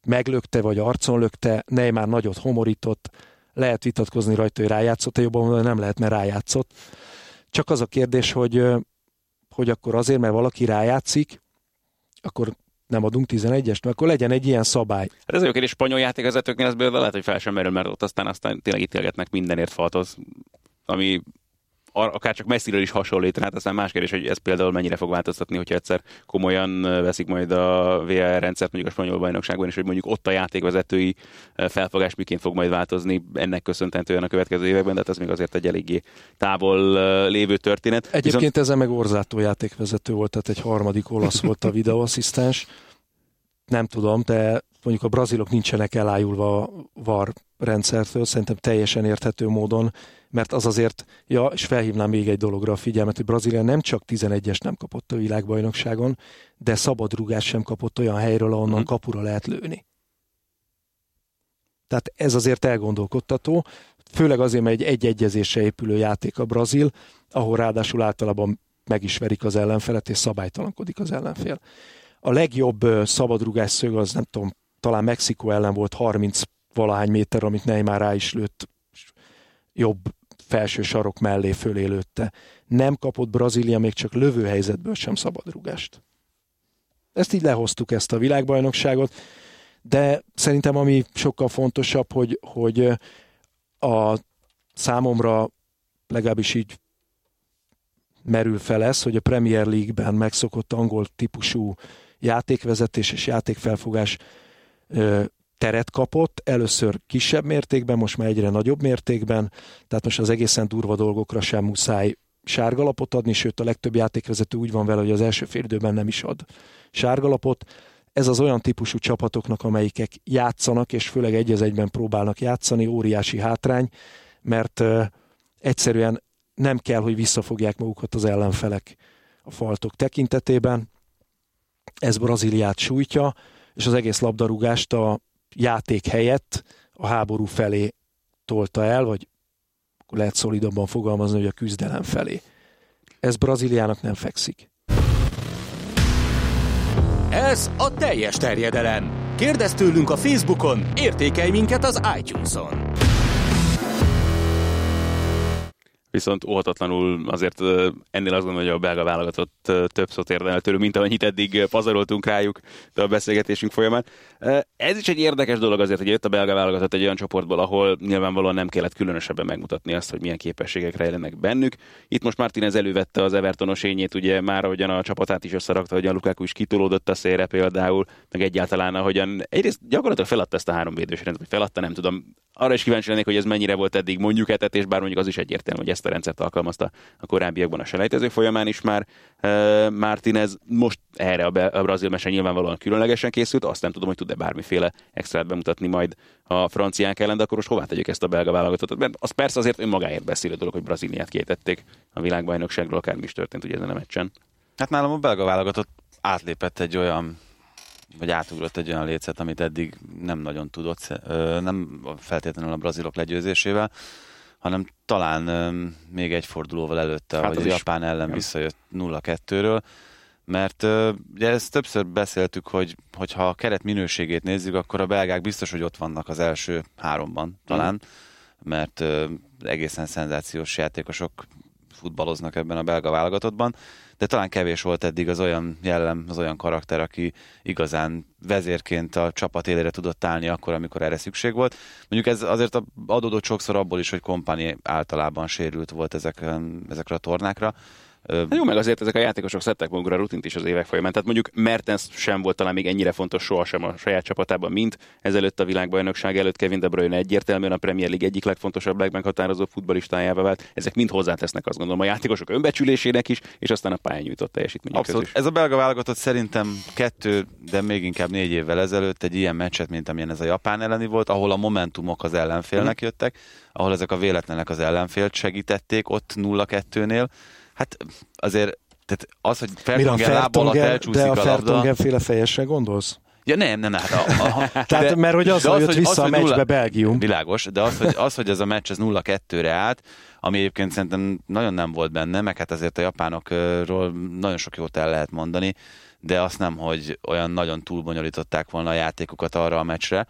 meglökte, vagy arcon lökte, Neymar nagyot homorított, lehet vitatkozni rajta, hogy rájátszott, jobban mondani nem lehet, mert rájátszott. Csak az a kérdés, hogy hogy akkor azért, mert valaki rájátszik, akkor nem adunk 11-est, mert akkor legyen egy ilyen szabály. Hát ez a kérdés, spanyol játékvezetőknél ez lehet, hogy fel sem merül, mert ott aztán, aztán tényleg ítélgetnek mindenért faltoz, ami akár csak messziről is hasonlít, hát aztán más kérdés, hogy ez például mennyire fog változtatni, hogyha egyszer komolyan veszik majd a VR rendszert mondjuk a spanyol bajnokságban, és hogy mondjuk ott a játékvezetői felfogás miként fog majd változni ennek köszönhetően a következő években, de hát ez még azért egy eléggé távol lévő történet. Egyébként Viszont... ezzel meg Orzátó játékvezető volt, tehát egy harmadik olasz volt a videóasszisztens. Nem tudom, de mondjuk a brazilok nincsenek elájulva a VAR rendszertől, szerintem teljesen érthető módon mert az azért, ja, és felhívnám még egy dologra a figyelmet, hogy Brazília nem csak 11-es nem kapott a világbajnokságon, de szabadrugás sem kapott olyan helyről, ahonnan mm. kapura lehet lőni. Tehát ez azért elgondolkodtató, főleg azért, mert egy egy-egyezésre épülő játék a Brazil, ahol ráadásul általában meg is verik az ellenfelet, és szabálytalankodik az ellenfél. A legjobb szabadrugás szög az nem tudom, talán Mexikó ellen volt 30 valahány méter, amit Neymar rá is lőtt jobb felső sarok mellé fölélődte. Nem kapott Brazília még csak lövőhelyzetből sem szabadrugást. Ezt így lehoztuk, ezt a világbajnokságot, de szerintem ami sokkal fontosabb, hogy, hogy a számomra legalábbis így merül fel ez, hogy a Premier League-ben megszokott angol típusú játékvezetés és játékfelfogás teret kapott, először kisebb mértékben, most már egyre nagyobb mértékben, tehát most az egészen durva dolgokra sem muszáj sárgalapot adni, sőt a legtöbb játékvezető úgy van vele, hogy az első félidőben nem is ad sárgalapot. Ez az olyan típusú csapatoknak, amelyikek játszanak, és főleg egy egyben próbálnak játszani, óriási hátrány, mert egyszerűen nem kell, hogy visszafogják magukat az ellenfelek a faltok tekintetében. Ez Brazíliát sújtja, és az egész labdarúgást a játék helyett a háború felé tolta el, vagy lehet szolidabban fogalmazni, hogy a küzdelem felé. Ez Brazíliának nem fekszik. Ez a teljes terjedelem. Kérdezz tőlünk a Facebookon, értékelj minket az iTunes-on. Viszont óhatatlanul azért ennél azt gondolom, hogy a belga válogatott több szót érdemel tőlük, mint amennyit eddig pazaroltunk rájuk a beszélgetésünk folyamán. Ez is egy érdekes dolog azért, hogy jött a belga válogatott egy olyan csoportból, ahol nyilvánvalóan nem kellett különösebben megmutatni azt, hogy milyen képességek rejlenek bennük. Itt most Martinez elővette az Evertonos ényét, ugye már ahogyan a csapatát is összerakta, hogy a Lukaku is kitolódott a szélre például, meg egyáltalán ahogyan egyrészt gyakorlatilag feladta ezt a három védős vagy feladta, nem tudom. Arra is kíváncsi lennék, hogy ez mennyire volt eddig mondjuk etetés, bár mondjuk az is egyértelmű, hogy ezt a rendszert alkalmazta a korábbiakban a selejtező folyamán is már. Uh, Martinez most erre a, be, a brazil mese nyilvánvalóan különlegesen készült, azt nem tudom, hogy tud-e bármiféle extrát bemutatni majd a franciák ellen, de akkor most hová tegyük ezt a belga válogatottat? Mert az persze azért önmagáért beszélő dolog, hogy Brazíliát kétették a világbajnokságról, akármi is történt ugye ezen a meccsen. Hát nálam a belga válogatott átlépett egy olyan vagy átugrott egy olyan lécet, amit eddig nem nagyon tudott, nem feltétlenül a brazilok legyőzésével, hanem talán még egy fordulóval előtte, hát hogy a Japán ellen visszajött 0-2-ről, mert ugye ezt többször beszéltük, hogy hogyha a keret minőségét nézzük, akkor a belgák biztos, hogy ott vannak az első háromban talán, mm. mert egészen szenzációs játékosok futballoznak ebben a belga válogatottban, de talán kevés volt eddig az olyan jellem, az olyan karakter, aki igazán vezérként a csapat élére tudott állni akkor, amikor erre szükség volt. Mondjuk ez azért adódott sokszor abból is, hogy kompani általában sérült volt ezek, ezekre a tornákra, Hát jó, meg azért ezek a játékosok szedtek magukra rutint is az évek folyamán. Tehát mondjuk Mertens sem volt talán még ennyire fontos sohasem a saját csapatában, mint ezelőtt a világbajnokság előtt Kevin De Bruyne egyértelműen a Premier League egyik legfontosabb, legmeghatározó futballistájával vált. Ezek mind hozzátesznek azt gondolom a játékosok önbecsülésének is, és aztán a pályán nyújtott teljesítmény. Abszolút. Ez a belga válogatott szerintem kettő, de még inkább négy évvel ezelőtt egy ilyen meccset, mint amilyen ez a Japán elleni volt, ahol a momentumok az ellenfélnek mhm. jöttek, ahol ezek a véletlenek az ellenfélt segítették ott 0-2-nél Hát azért tehát az, hogy Fertongen láb alatt elcsúszik de a, a Fertongen féle fejesre gondolsz? Ja nem, nem. Hát a, a, Tehát, de, mert hogy az, hogy jött vissza az, a meccsbe nulla, Belgium. Világos, de az, hogy, az, hogy ez a meccs ez 0-2-re állt, ami egyébként szerintem nagyon nem volt benne, meg hát azért a japánokról nagyon sok jót el lehet mondani, de azt nem, hogy olyan nagyon túlbonyolították volna a játékokat arra a meccsre.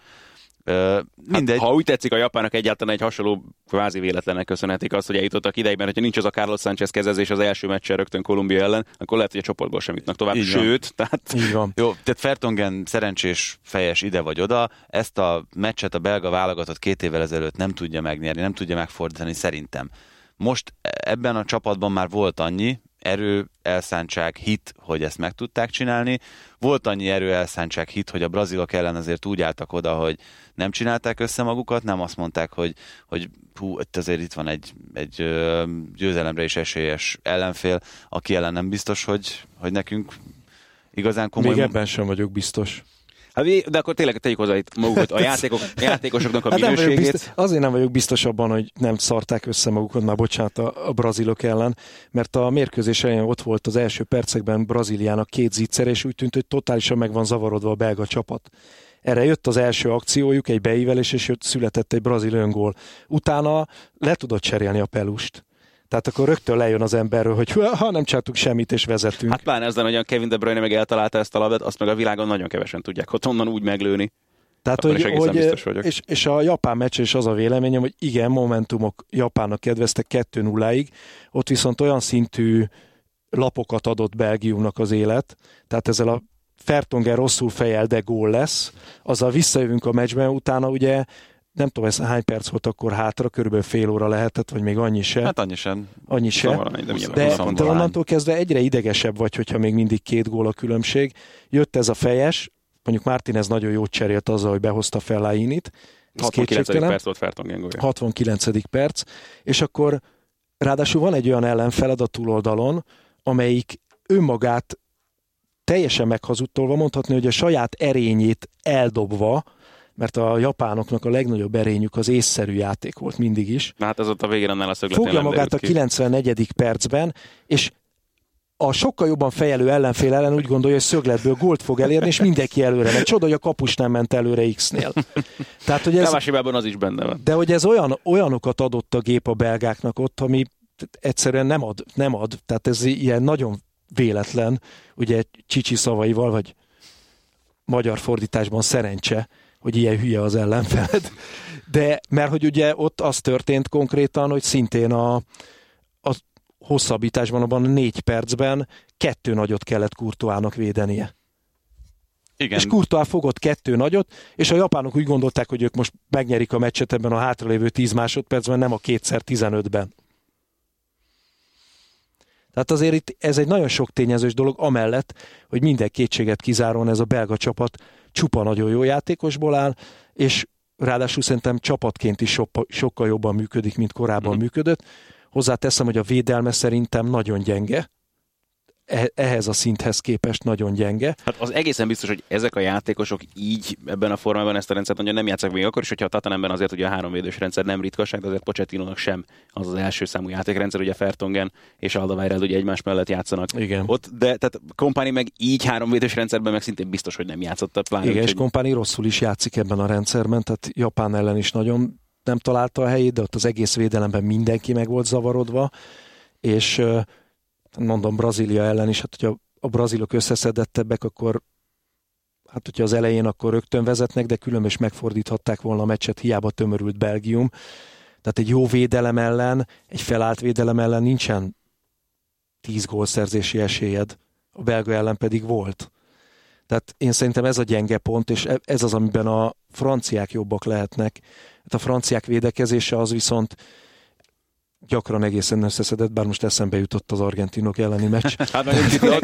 Uh, mindegy. Hát, ha úgy tetszik, a japánok egyáltalán egy hasonló kvázi véletlenek köszönhetik azt, hogy eljutottak idejében, hogyha nincs az a Carlos Sánchez kezezés az első meccsen rögtön Kolumbia ellen, akkor lehet, hogy a csoportból sem jutnak tovább. Így Sőt, van. tehát... Így van. Jó, tehát Fertongen szerencsés fejes ide vagy oda, ezt a meccset a belga válogatott két évvel ezelőtt nem tudja megnyerni, nem tudja megfordítani szerintem. Most ebben a csapatban már volt annyi, erő, elszántság, hit, hogy ezt meg tudták csinálni. Volt annyi erő, elszántság, hit, hogy a brazilok ellen azért úgy álltak oda, hogy nem csinálták össze magukat, nem azt mondták, hogy, hogy hú, itt azért itt van egy, egy győzelemre is esélyes ellenfél, aki ellen nem biztos, hogy, hogy nekünk igazán komoly... Még ebben sem vagyok biztos. Hát, de akkor tényleg tegyük hozzá itt magukat, a játékok, játékosoknak a hát minőségét. Nem biztos, azért nem vagyok biztos abban, hogy nem szarták össze magukat, már bocsánat, a, a brazilok ellen, mert a mérkőzés elején ott volt az első percekben Brazíliának két zicser, és úgy tűnt, hogy totálisan meg van zavarodva a belga csapat. Erre jött az első akciójuk, egy beívelés, és jött, született egy brazil öngól. Utána le tudott cserélni a pelust. Tehát akkor rögtön lejön az emberről, hogy ha nem csináltuk semmit és vezetünk. Hát pláne ezzel, hogy a Kevin De Bruyne meg eltalálta ezt a labdát, azt meg a világon nagyon kevesen tudják ott onnan úgy meglőni. Tehát, hogy, hogy és, és, a japán meccs is az a véleményem, hogy igen, momentumok Japánnak kedveztek 2-0-ig, ott viszont olyan szintű lapokat adott Belgiumnak az élet, tehát ezzel a Fertonger rosszul fejel, de gól lesz, azzal visszajövünk a meccsben, utána ugye nem tudom, ez hány perc volt akkor hátra, körülbelül fél óra lehetett, vagy még annyi se. Hát annyi sem. Annyi se. de, de, de onnantól kezdve egyre idegesebb vagy, hogyha még mindig két gól a különbség. Jött ez a fejes, mondjuk Martinez nagyon jót cserélt azzal, hogy behozta fel Lainit. 69. perc volt Fertongen 69. perc, és akkor ráadásul van egy olyan ellenfeled a túloldalon, amelyik önmagát teljesen meghazudtolva mondhatni, hogy a saját erényét eldobva, mert a japánoknak a legnagyobb erényük az észszerű játék volt mindig is. Na hát ez ott a végén annál a szögletén Fogja magát a 94. percben, és a sokkal jobban fejelő ellenfél ellen úgy gondolja, hogy szögletből gólt fog elérni, és mindenki előre megy. Csoda, hogy a kapus nem ment előre X-nél. Tehát, hogy ez, az is benne van. De hogy ez olyan, olyanokat adott a gép a belgáknak ott, ami egyszerűen nem ad, nem ad. Tehát ez ilyen nagyon véletlen, ugye Csicsi szavaival, vagy magyar fordításban szerencse, hogy ilyen hülye az ellenfeled. De mert hogy ugye ott az történt konkrétan, hogy szintén a, a hosszabbításban, abban a négy percben kettő nagyot kellett Kurtoának védenie. Igen. És Kurtoá fogott kettő nagyot, és a japánok úgy gondolták, hogy ők most megnyerik a meccset ebben a hátralévő 10 másodpercben, nem a kétszer 15-ben. Tehát azért itt ez egy nagyon sok tényezős dolog, amellett, hogy minden kétséget kizáróan ez a belga csapat csupa nagyon jó játékosból áll, és ráadásul szerintem csapatként is sokkal jobban működik, mint korábban mm. működött. Hozzáteszem, hogy a védelme szerintem nagyon gyenge, ehhez a szinthez képest nagyon gyenge. Hát az egészen biztos, hogy ezek a játékosok így ebben a formában ezt a rendszert nagyon nem játszák még akkor is, hogyha a Tatanemben azért ugye a háromvédős rendszer nem ritkaság, de azért pochettino sem az az első számú játékrendszer, ugye Fertongen és Aldavájrel ugye egymás mellett játszanak. Igen. Ott, de tehát Kompáni meg így háromvédős rendszerben meg szintén biztos, hogy nem játszott. Pláne, Igen, és Kompáni rosszul is játszik ebben a rendszerben, tehát Japán ellen is nagyon nem találta a helyét, de ott az egész védelemben mindenki meg volt zavarodva, és mondom Brazília ellen is, hát hogyha a brazilok összeszedettebbek, akkor hát hogyha az elején akkor rögtön vezetnek, de különben is megfordíthatták volna a meccset, hiába tömörült Belgium. Tehát egy jó védelem ellen, egy felállt védelem ellen nincsen tíz gólszerzési esélyed, a belga ellen pedig volt. Tehát én szerintem ez a gyenge pont, és e- ez az, amiben a franciák jobbak lehetnek. Hát a franciák védekezése az viszont gyakran egészen összeszedett, bár most eszembe jutott az argentinok elleni meccs. hát meg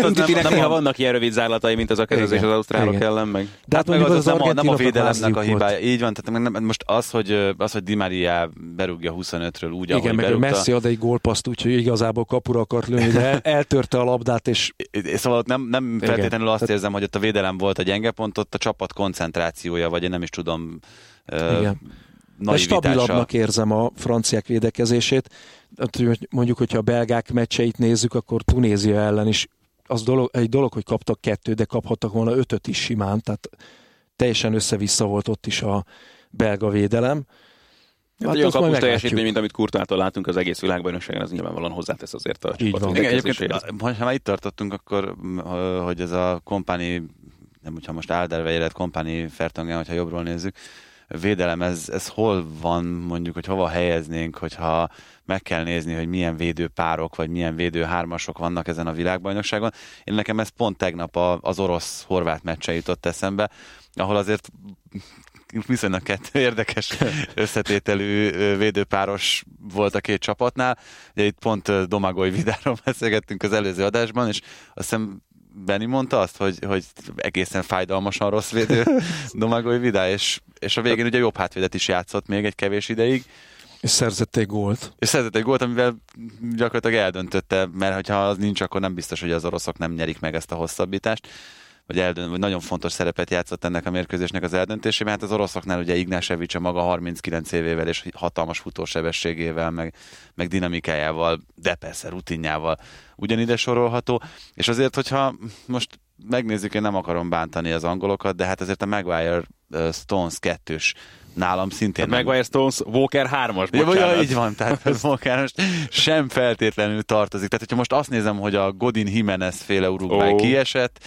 Umtitinek néha vannak ilyen rövid zárlatai, mint az a kezezés az ausztrálok igen. ellen, meg. De hát, hát meg az, az, az nem, a, nem a védelemnek a hibája. Volt. Így van, tehát nem, most az, hogy, az, hogy Di Maria berúgja 25-ről úgy, Igen, meg berúgta. Messi ad egy gólpaszt, úgyhogy igazából kapura akart lőni, de eltörte a labdát, és... Szóval nem, nem feltétlenül azt érzem, hogy ott a védelem volt a gyenge pont, ott a csapat koncentrációja, vagy én nem is tudom, igen de stabilabbnak érzem a franciák védekezését. Mondjuk, hogyha a belgák meccseit nézzük, akkor Tunézia ellen is az dolog, egy dolog, hogy kaptak kettő, de kaphattak volna ötöt is simán, tehát teljesen össze-vissza volt ott is a belga védelem. Hát, olyan kapus teljesítmény, mint amit Kurtától látunk az egész világbajnokságon, az nyilvánvalóan hozzátesz azért a van. Igen, egyébként, ha már itt tartottunk, akkor, hogy ez a kompáni, nem hogyha most Alderweireld, kompáni Fertongen, hogyha jobbról nézzük, védelem, ez, ez hol van, mondjuk, hogy hova helyeznénk, hogyha meg kell nézni, hogy milyen védőpárok, vagy milyen védőhármasok vannak ezen a világbajnokságon. Én nekem ez pont tegnap az orosz-horvát meccse jutott eszembe, ahol azért viszonylag kettő érdekes összetételű védőpáros volt a két csapatnál. Ugye itt pont Domagoly Vidáról beszélgettünk az előző adásban, és azt hiszem Benni mondta azt, hogy, hogy egészen fájdalmasan rossz védő Domagoly Vidá, és, és a végén ugye jobb hátvédet is játszott még egy kevés ideig. És szerzett egy gólt. És szerzett egy gólt, amivel gyakorlatilag eldöntötte, mert ha az nincs, akkor nem biztos, hogy az oroszok nem nyerik meg ezt a hosszabbítást vagy, eldönt, vagy nagyon fontos szerepet játszott ennek a mérkőzésnek az eldöntésében. Hát az oroszoknál ugye Ignásevics a maga 39 évével és hatalmas futósebességével, meg, meg dinamikájával, de persze rutinjával ugyanide sorolható. És azért, hogyha most megnézzük, én nem akarom bántani az angolokat, de hát azért a Maguire Stones kettős nálam szintén. Hát Maguire Stones Walker 3-as, bocsánat. Ja, így van, tehát ez Walker most sem feltétlenül tartozik. Tehát, hogyha most azt nézem, hogy a Godin Jimenez féle Uruguay oh. kiesett,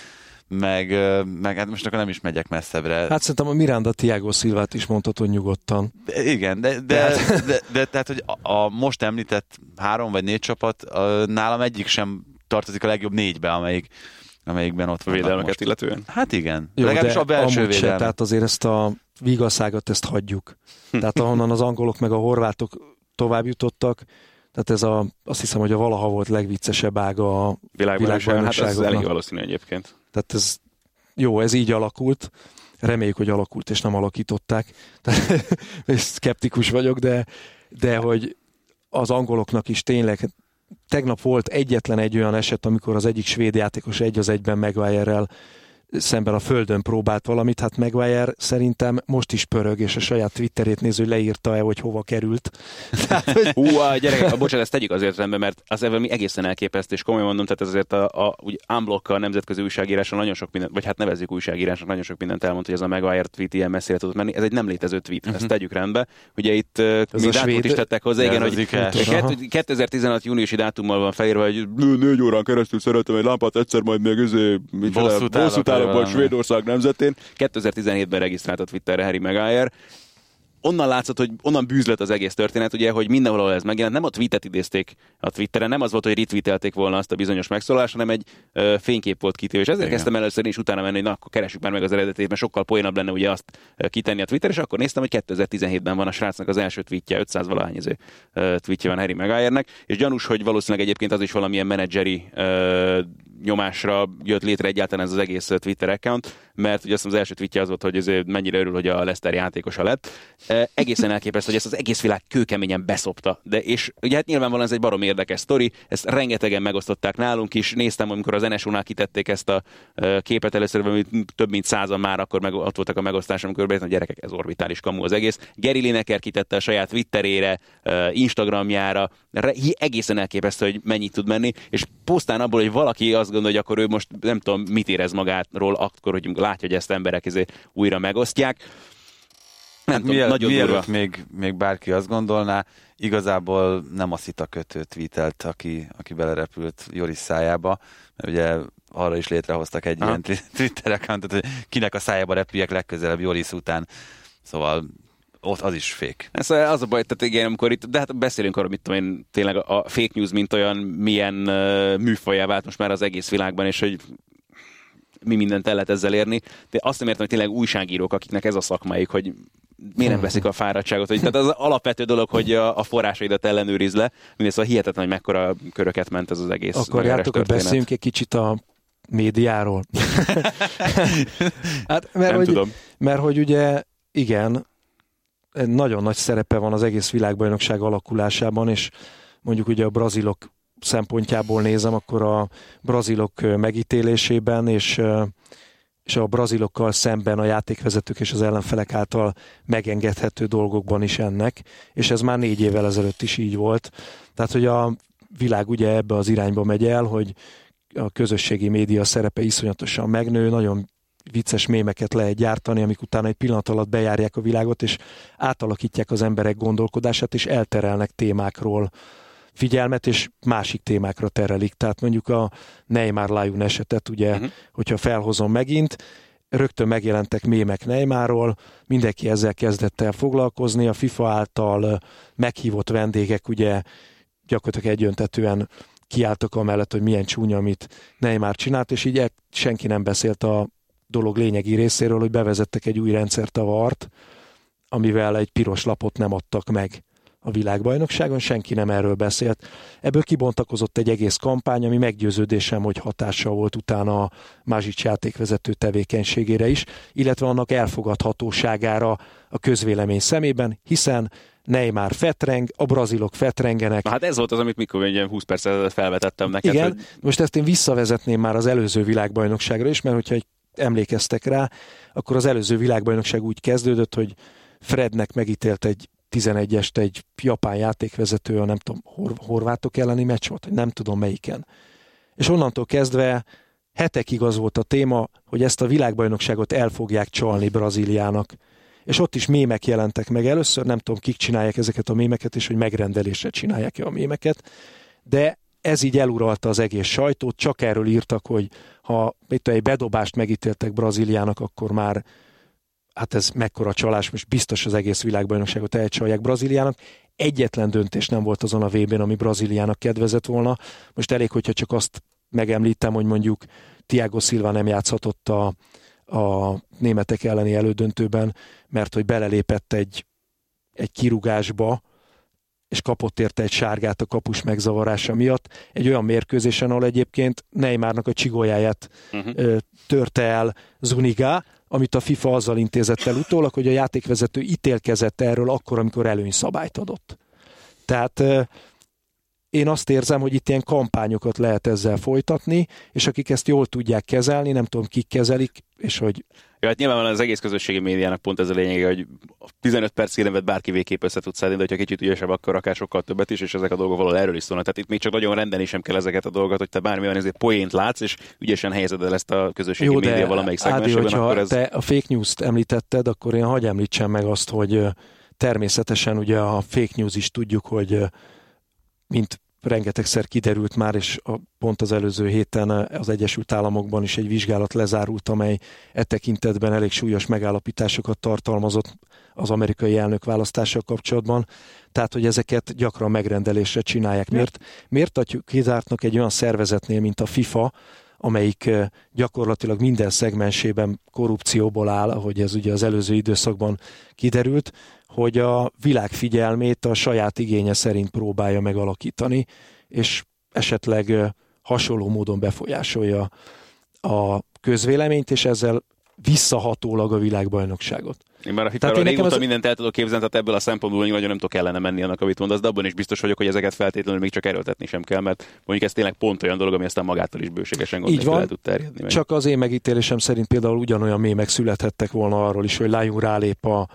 meg, meg hát most akkor nem is megyek messzebbre. Hát szerintem a Miranda Tiago Szilvát is mondhatod nyugodtan. De, igen, de, de, de, de, de tehát, hogy a, a most említett három vagy négy csapat, a, nálam egyik sem tartozik a legjobb négybe, amelyik amelyikben ott van. Védelmeket most. illetően? Hát igen. Jó, Legalábbis a belső védelem. Se, tehát azért ezt a vigaszágot ezt hagyjuk. Tehát ahonnan az angolok meg a horvátok tovább jutottak, tehát ez a, azt hiszem, hogy a valaha volt legviccesebb ága a világbajnokságon. Hát ez elég valószínű egyébként. Tehát ez jó, ez így alakult. Reméljük, hogy alakult, és nem alakították. Tehát, szkeptikus vagyok, de, de hogy az angoloknak is tényleg tegnap volt egyetlen egy olyan eset, amikor az egyik svéd játékos egy az egyben Maguire-rel szemben a földön próbált valamit, hát Maguire szerintem most is pörög, és a saját Twitterét néző leírta-e, hogy hova került. Tehát, hogy... Hú, a gyerekek, a bocsánat, ezt tegyük azért rendben, mert az mi egészen elképesztő, és komolyan mondom, tehát azért a, a, úgy unblock a nemzetközi újságíráson nagyon sok mindent, vagy hát nevezzük újságírásnak, nagyon sok mindent elmondta, hogy ez a Maguire tweet ilyen messzire tudott menni. Ez egy nem létező tweet, uh-huh. ezt mhm. tegyük rendbe. Ugye itt ez a svéd... is tettek hozzá, igen, hogy 2016 júniusi dátummal van felírva, hogy négy órán keresztül szeretem egy lámpát, egyszer majd még izé, bosszút állok Svédország nemzetén. 2017-ben regisztrált a Twitterre Harry Maguire, onnan látszott, hogy onnan bűzlet az egész történet, ugye, hogy mindenhol, ahol ez megjelent, nem a tweetet idézték a Twitteren, nem az volt, hogy retweetelték volna azt a bizonyos megszólalást, hanem egy ö, fénykép volt kitéve. És ezért Igen. kezdtem először is utána menni, hogy na, akkor keressük már meg az eredetét, mert sokkal poénabb lenne ugye azt kitenni a Twitter, és akkor néztem, hogy 2017-ben van a srácnak az első tweetje, 500 valahány izé, tweetje van Harry Maguire-nek, és gyanús, hogy valószínűleg egyébként az is valamilyen menedzseri nyomásra jött létre egyáltalán ez az egész Twitter account, mert ugye azt az első tweetje az volt, hogy ez mennyire örül, hogy a Leszter játékosa lett. E, egészen elképesztő, hogy ezt az egész világ kőkeményen beszopta. De és ugye hát nyilvánvalóan ez egy barom érdekes sztori, ezt rengetegen megosztották nálunk is. Néztem, amikor az NSO-nál kitették ezt a képet először, több mint százan már akkor meg, ott voltak a megosztás, amikor bejöttem, gyerekek, ez orbitális kamu az egész. Geri Lineker kitette a saját Twitterére, Instagramjára, egészen elképesztő, hogy mennyit tud menni, és pusztán abból, hogy valaki azt gondolja, hogy akkor ő most nem tudom, mit érez magáról, akkor, hogy látja, hogy ezt emberek ezért újra megosztják. Nem hát tudom, miel, nagyon mielőtt még, még bárki azt gondolná, igazából nem a szita kötő tweetelt, aki, aki belerepült Joris szájába, mert ugye arra is létrehoztak egy ha. ilyen Twitter accountot, hogy kinek a szájába repüljek legközelebb Joris után. Szóval ott az is fék. Ez az a baj, tehát igen, amikor itt, de hát beszélünk arról, mit tudom én, tényleg a fake news, mint olyan milyen uh, műfajá vált most már az egész világban, és hogy mi mindent el lehet ezzel érni, de azt nem értem, hogy tényleg újságírók, akiknek ez a szakmájuk, hogy miért nem veszik a fáradtságot. Hogy, tehát az alapvető dolog, hogy a, a forrásaidat ellenőrizd le, mindezt szóval hihetetlen, hogy mekkora köröket ment ez az egész. Akarjátok, hogy beszéljünk egy kicsit a médiáról? hát, mert, nem hogy, tudom. Mert hogy ugye igen, nagyon nagy szerepe van az egész világbajnokság alakulásában, és mondjuk ugye a brazilok szempontjából nézem, akkor a brazilok megítélésében és, és a brazilokkal szemben a játékvezetők és az ellenfelek által megengedhető dolgokban is ennek, és ez már négy évvel ezelőtt is így volt. Tehát, hogy a világ ugye ebbe az irányba megy el, hogy a közösségi média szerepe iszonyatosan megnő, nagyon vicces mémeket lehet gyártani, amik utána egy pillanat alatt bejárják a világot, és átalakítják az emberek gondolkodását, és elterelnek témákról figyelmet, és másik témákra terelik. Tehát mondjuk a Neymar Lajun esetet, ugye, uh-huh. hogyha felhozom megint, rögtön megjelentek mémek Neymarról, mindenki ezzel kezdett el foglalkozni, a FIFA által meghívott vendégek ugye gyakorlatilag egyöntetően kiálltak amellett, hogy milyen csúnya, amit Neymar csinált, és így senki nem beszélt a dolog lényegi részéről, hogy bevezettek egy új rendszert a VART, amivel egy piros lapot nem adtak meg a világbajnokságon, senki nem erről beszélt. Ebből kibontakozott egy egész kampány, ami meggyőződésem, hogy hatással volt utána a Mázsics játékvezető tevékenységére is, illetve annak elfogadhatóságára a közvélemény szemében, hiszen Neymar fetreng, a brazilok fetrengenek. Na, hát ez volt az, amit mikor egy 20 percet felvetettem neked. Igen, hogy... most ezt én visszavezetném már az előző világbajnokságra is, mert hogyha egy emlékeztek rá, akkor az előző világbajnokság úgy kezdődött, hogy Frednek megítélt egy 11-est egy japán játékvezető, a nem tudom, hor- horvátok elleni meccs volt, nem tudom melyiken. És onnantól kezdve hetekig az volt a téma, hogy ezt a világbajnokságot el fogják csalni Brazíliának. És ott is mémek jelentek meg először, nem tudom, kik csinálják ezeket a mémeket, és hogy megrendelésre csinálják-e a mémeket, de ez így eluralta az egész sajtót, csak erről írtak, hogy ha itt egy bedobást megítéltek Brazíliának, akkor már hát ez mekkora csalás, most biztos az egész világbajnokságot elcsalják Brazíliának. Egyetlen döntés nem volt azon a vb ami Brazíliának kedvezett volna. Most elég, hogyha csak azt megemlítem, hogy mondjuk Tiago Silva nem játszhatott a, a németek elleni elődöntőben, mert hogy belelépett egy, egy kirugásba, és kapott érte egy sárgát a kapus megzavarása miatt. Egy olyan mérkőzésen, ahol egyébként Neymarnak a csigójáját uh-huh. törte el Zuniga, amit a FIFA azzal intézett el utólag, hogy a játékvezető ítélkezett erről akkor, amikor előnyszabályt adott. Tehát én azt érzem, hogy itt ilyen kampányokat lehet ezzel folytatni, és akik ezt jól tudják kezelni, nem tudom, kik kezelik, és hogy Ja, hát nyilvánvalóan az egész közösségi médiának pont ez a lényege, hogy 15 perc híremet bárki végképp össze tud szedni, de hogyha kicsit ügyesebb, akkor akár sokkal többet is, és ezek a dolgok valahol erről is szólnak. Tehát itt még csak nagyon rendelni sem kell ezeket a dolgokat, hogy te bármilyen ezért poént látsz, és ügyesen helyezed el ezt a közösségi Jó, média valamelyik szegmensében. Akkor ez... te a fake news-t említetted, akkor én hagyj említsem meg azt, hogy természetesen ugye a fake news is tudjuk, hogy mint rengetegszer kiderült már, és a, pont az előző héten az Egyesült Államokban is egy vizsgálat lezárult, amely e tekintetben elég súlyos megállapításokat tartalmazott az amerikai elnök választással kapcsolatban. Tehát, hogy ezeket gyakran megrendelésre csinálják. Miért, miért adjuk kizártnak egy olyan szervezetnél, mint a FIFA, amelyik gyakorlatilag minden szegmensében korrupcióból áll, ahogy ez ugye az előző időszakban kiderült, hogy a világ figyelmét a saját igénye szerint próbálja megalakítani, és esetleg hasonló módon befolyásolja a közvéleményt, és ezzel visszahatólag a világbajnokságot. Én már a FIFA régóta az... mindent el tudok képzelni, tehát ebből a szempontból nagyon nem tudok ellene menni annak, amit mondasz, de abban is biztos vagyok, hogy ezeket feltétlenül még csak erőltetni sem kell, mert mondjuk ez tényleg pont olyan dolog, ami aztán magától is bőségesen Így van, tud terjedni. Meg. Csak az én megítélésem szerint például ugyanolyan mémek születhettek volna arról is, hogy lájunk rálép a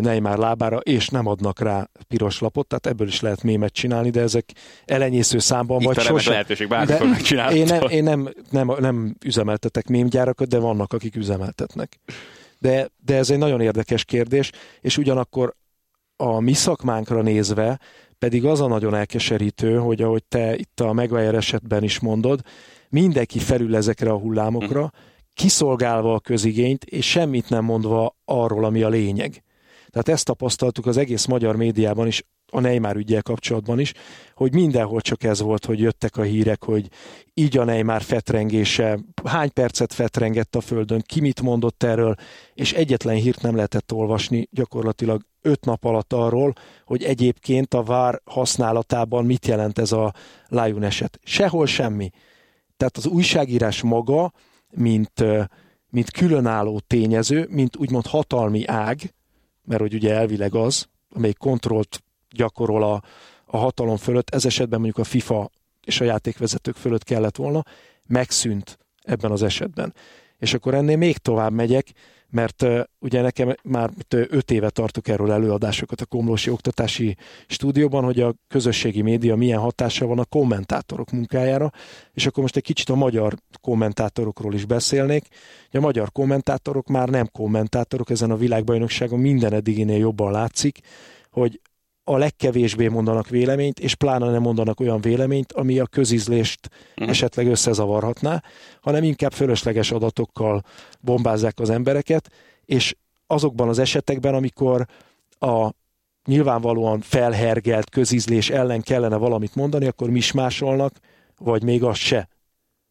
Neymar lábára, és nem adnak rá piros lapot, tehát ebből is lehet mémet csinálni, de ezek elenyésző számban Itt vagy sosem. lehetőség, de én, nem, én nem, nem, nem üzemeltetek mémgyárakat, de vannak, akik üzemeltetnek. De, de ez egy nagyon érdekes kérdés, és ugyanakkor a mi szakmánkra nézve pedig az a nagyon elkeserítő, hogy ahogy te itt a Maguire esetben is mondod, mindenki felül ezekre a hullámokra, mhm. kiszolgálva a közigényt, és semmit nem mondva arról, ami a lényeg. Tehát ezt tapasztaltuk az egész magyar médiában is, a Neymar ügyel kapcsolatban is, hogy mindenhol csak ez volt, hogy jöttek a hírek, hogy így a Neymar fetrengése, hány percet fetrengett a földön, ki mit mondott erről, és egyetlen hírt nem lehetett olvasni gyakorlatilag öt nap alatt arról, hogy egyébként a vár használatában mit jelent ez a Lion eset. Sehol semmi. Tehát az újságírás maga, mint, mint különálló tényező, mint úgymond hatalmi ág, mert hogy ugye elvileg az, amelyik kontrollt gyakorol a, a hatalom fölött, ez esetben mondjuk a FIFA és a játékvezetők fölött kellett volna, megszűnt ebben az esetben. És akkor ennél még tovább megyek, mert ugye nekem már öt éve tartok erről előadásokat a Komlósi Oktatási Stúdióban, hogy a közösségi média milyen hatása van a kommentátorok munkájára, és akkor most egy kicsit a magyar kommentátorokról is beszélnék. A magyar kommentátorok már nem kommentátorok, ezen a világbajnokságon minden eddiginél jobban látszik, hogy a legkevésbé mondanak véleményt, és pláne nem mondanak olyan véleményt, ami a közizlést mm. esetleg összezavarhatná, hanem inkább fölösleges adatokkal bombázzák az embereket, és azokban az esetekben, amikor a nyilvánvalóan felhergelt közizlés ellen kellene valamit mondani, akkor mismásolnak, vagy még azt se.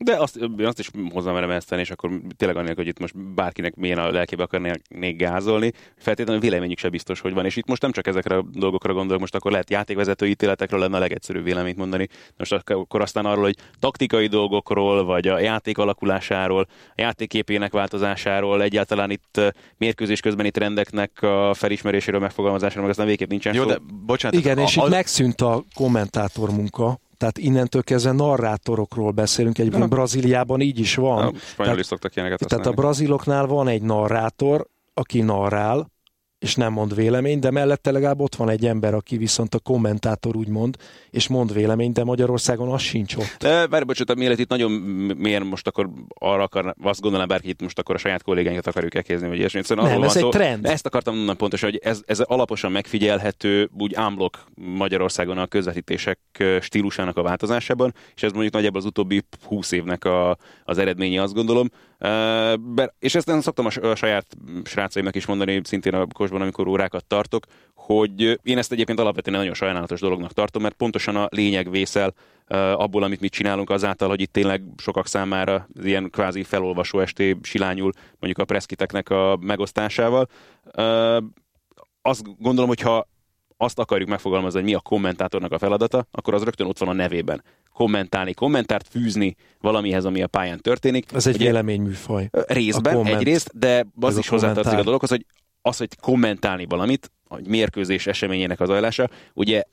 De azt, azt is hozzá merem ezt tenni, és akkor tényleg annélkül, hogy itt most bárkinek milyen a lelkébe akarnék gázolni, feltétlenül véleményük se biztos, hogy van. És itt most nem csak ezekre a dolgokra gondolok, most akkor lehet játékvezető ítéletekről lenne a legegyszerűbb véleményt mondani. Most akkor aztán arról, hogy taktikai dolgokról, vagy a játék alakulásáról, a játékképének változásáról, egyáltalán itt mérkőzés közbeni trendeknek a felismeréséről, megfogalmazásáról, meg aztán végképp nincsen Jó, szó. de bocsánat. Igen, a, és a, itt megszűnt a kommentátor munka tehát innentől kezdve narrátorokról beszélünk. Egyébként ja. Brazíliában így is van. Ja, tehát, is szoktak ilyeneket Tehát a braziloknál van egy narrátor, aki narrál, és nem mond véleményt, de mellette legalább ott van egy ember, aki viszont a kommentátor úgy mond, és mond véleményt, de Magyarországon az sincs ott. De, bár bocsánat, mielőtt itt nagyon miért most akkor arra akar, azt gondolom bárki itt most akkor a saját kollégáinkat akarjuk elkezdeni, vagy ilyesmi. Szóval nem, ez egy szó, trend. Ezt akartam mondani pontosan, hogy ez, ez alaposan megfigyelhető úgy ámblok Magyarországon a közvetítések stílusának a változásában, és ez mondjuk nagyjából az utóbbi húsz évnek a, az eredménye, azt gondolom. Uh, és ezt nem szoktam a, saját srácaimnak is mondani, szintén a Kosban, amikor órákat tartok, hogy én ezt egyébként alapvetően nagyon sajnálatos dolognak tartom, mert pontosan a lényeg vészel abból, amit mit csinálunk azáltal, hogy itt tényleg sokak számára ilyen kvázi felolvasó esté silányul mondjuk a preszkiteknek a megosztásával. Azt gondolom, hogy ha azt akarjuk megfogalmazni, hogy mi a kommentátornak a feladata, akkor az rögtön ott van a nevében. Kommentálni, kommentárt fűzni valamihez, ami a pályán történik. Ez egy véleményműfaj. Részben, egyrészt, de az is hozzátartozik a dologhoz, hogy az, hogy kommentálni valamit, a mérkőzés eseményének az ajlása, ugye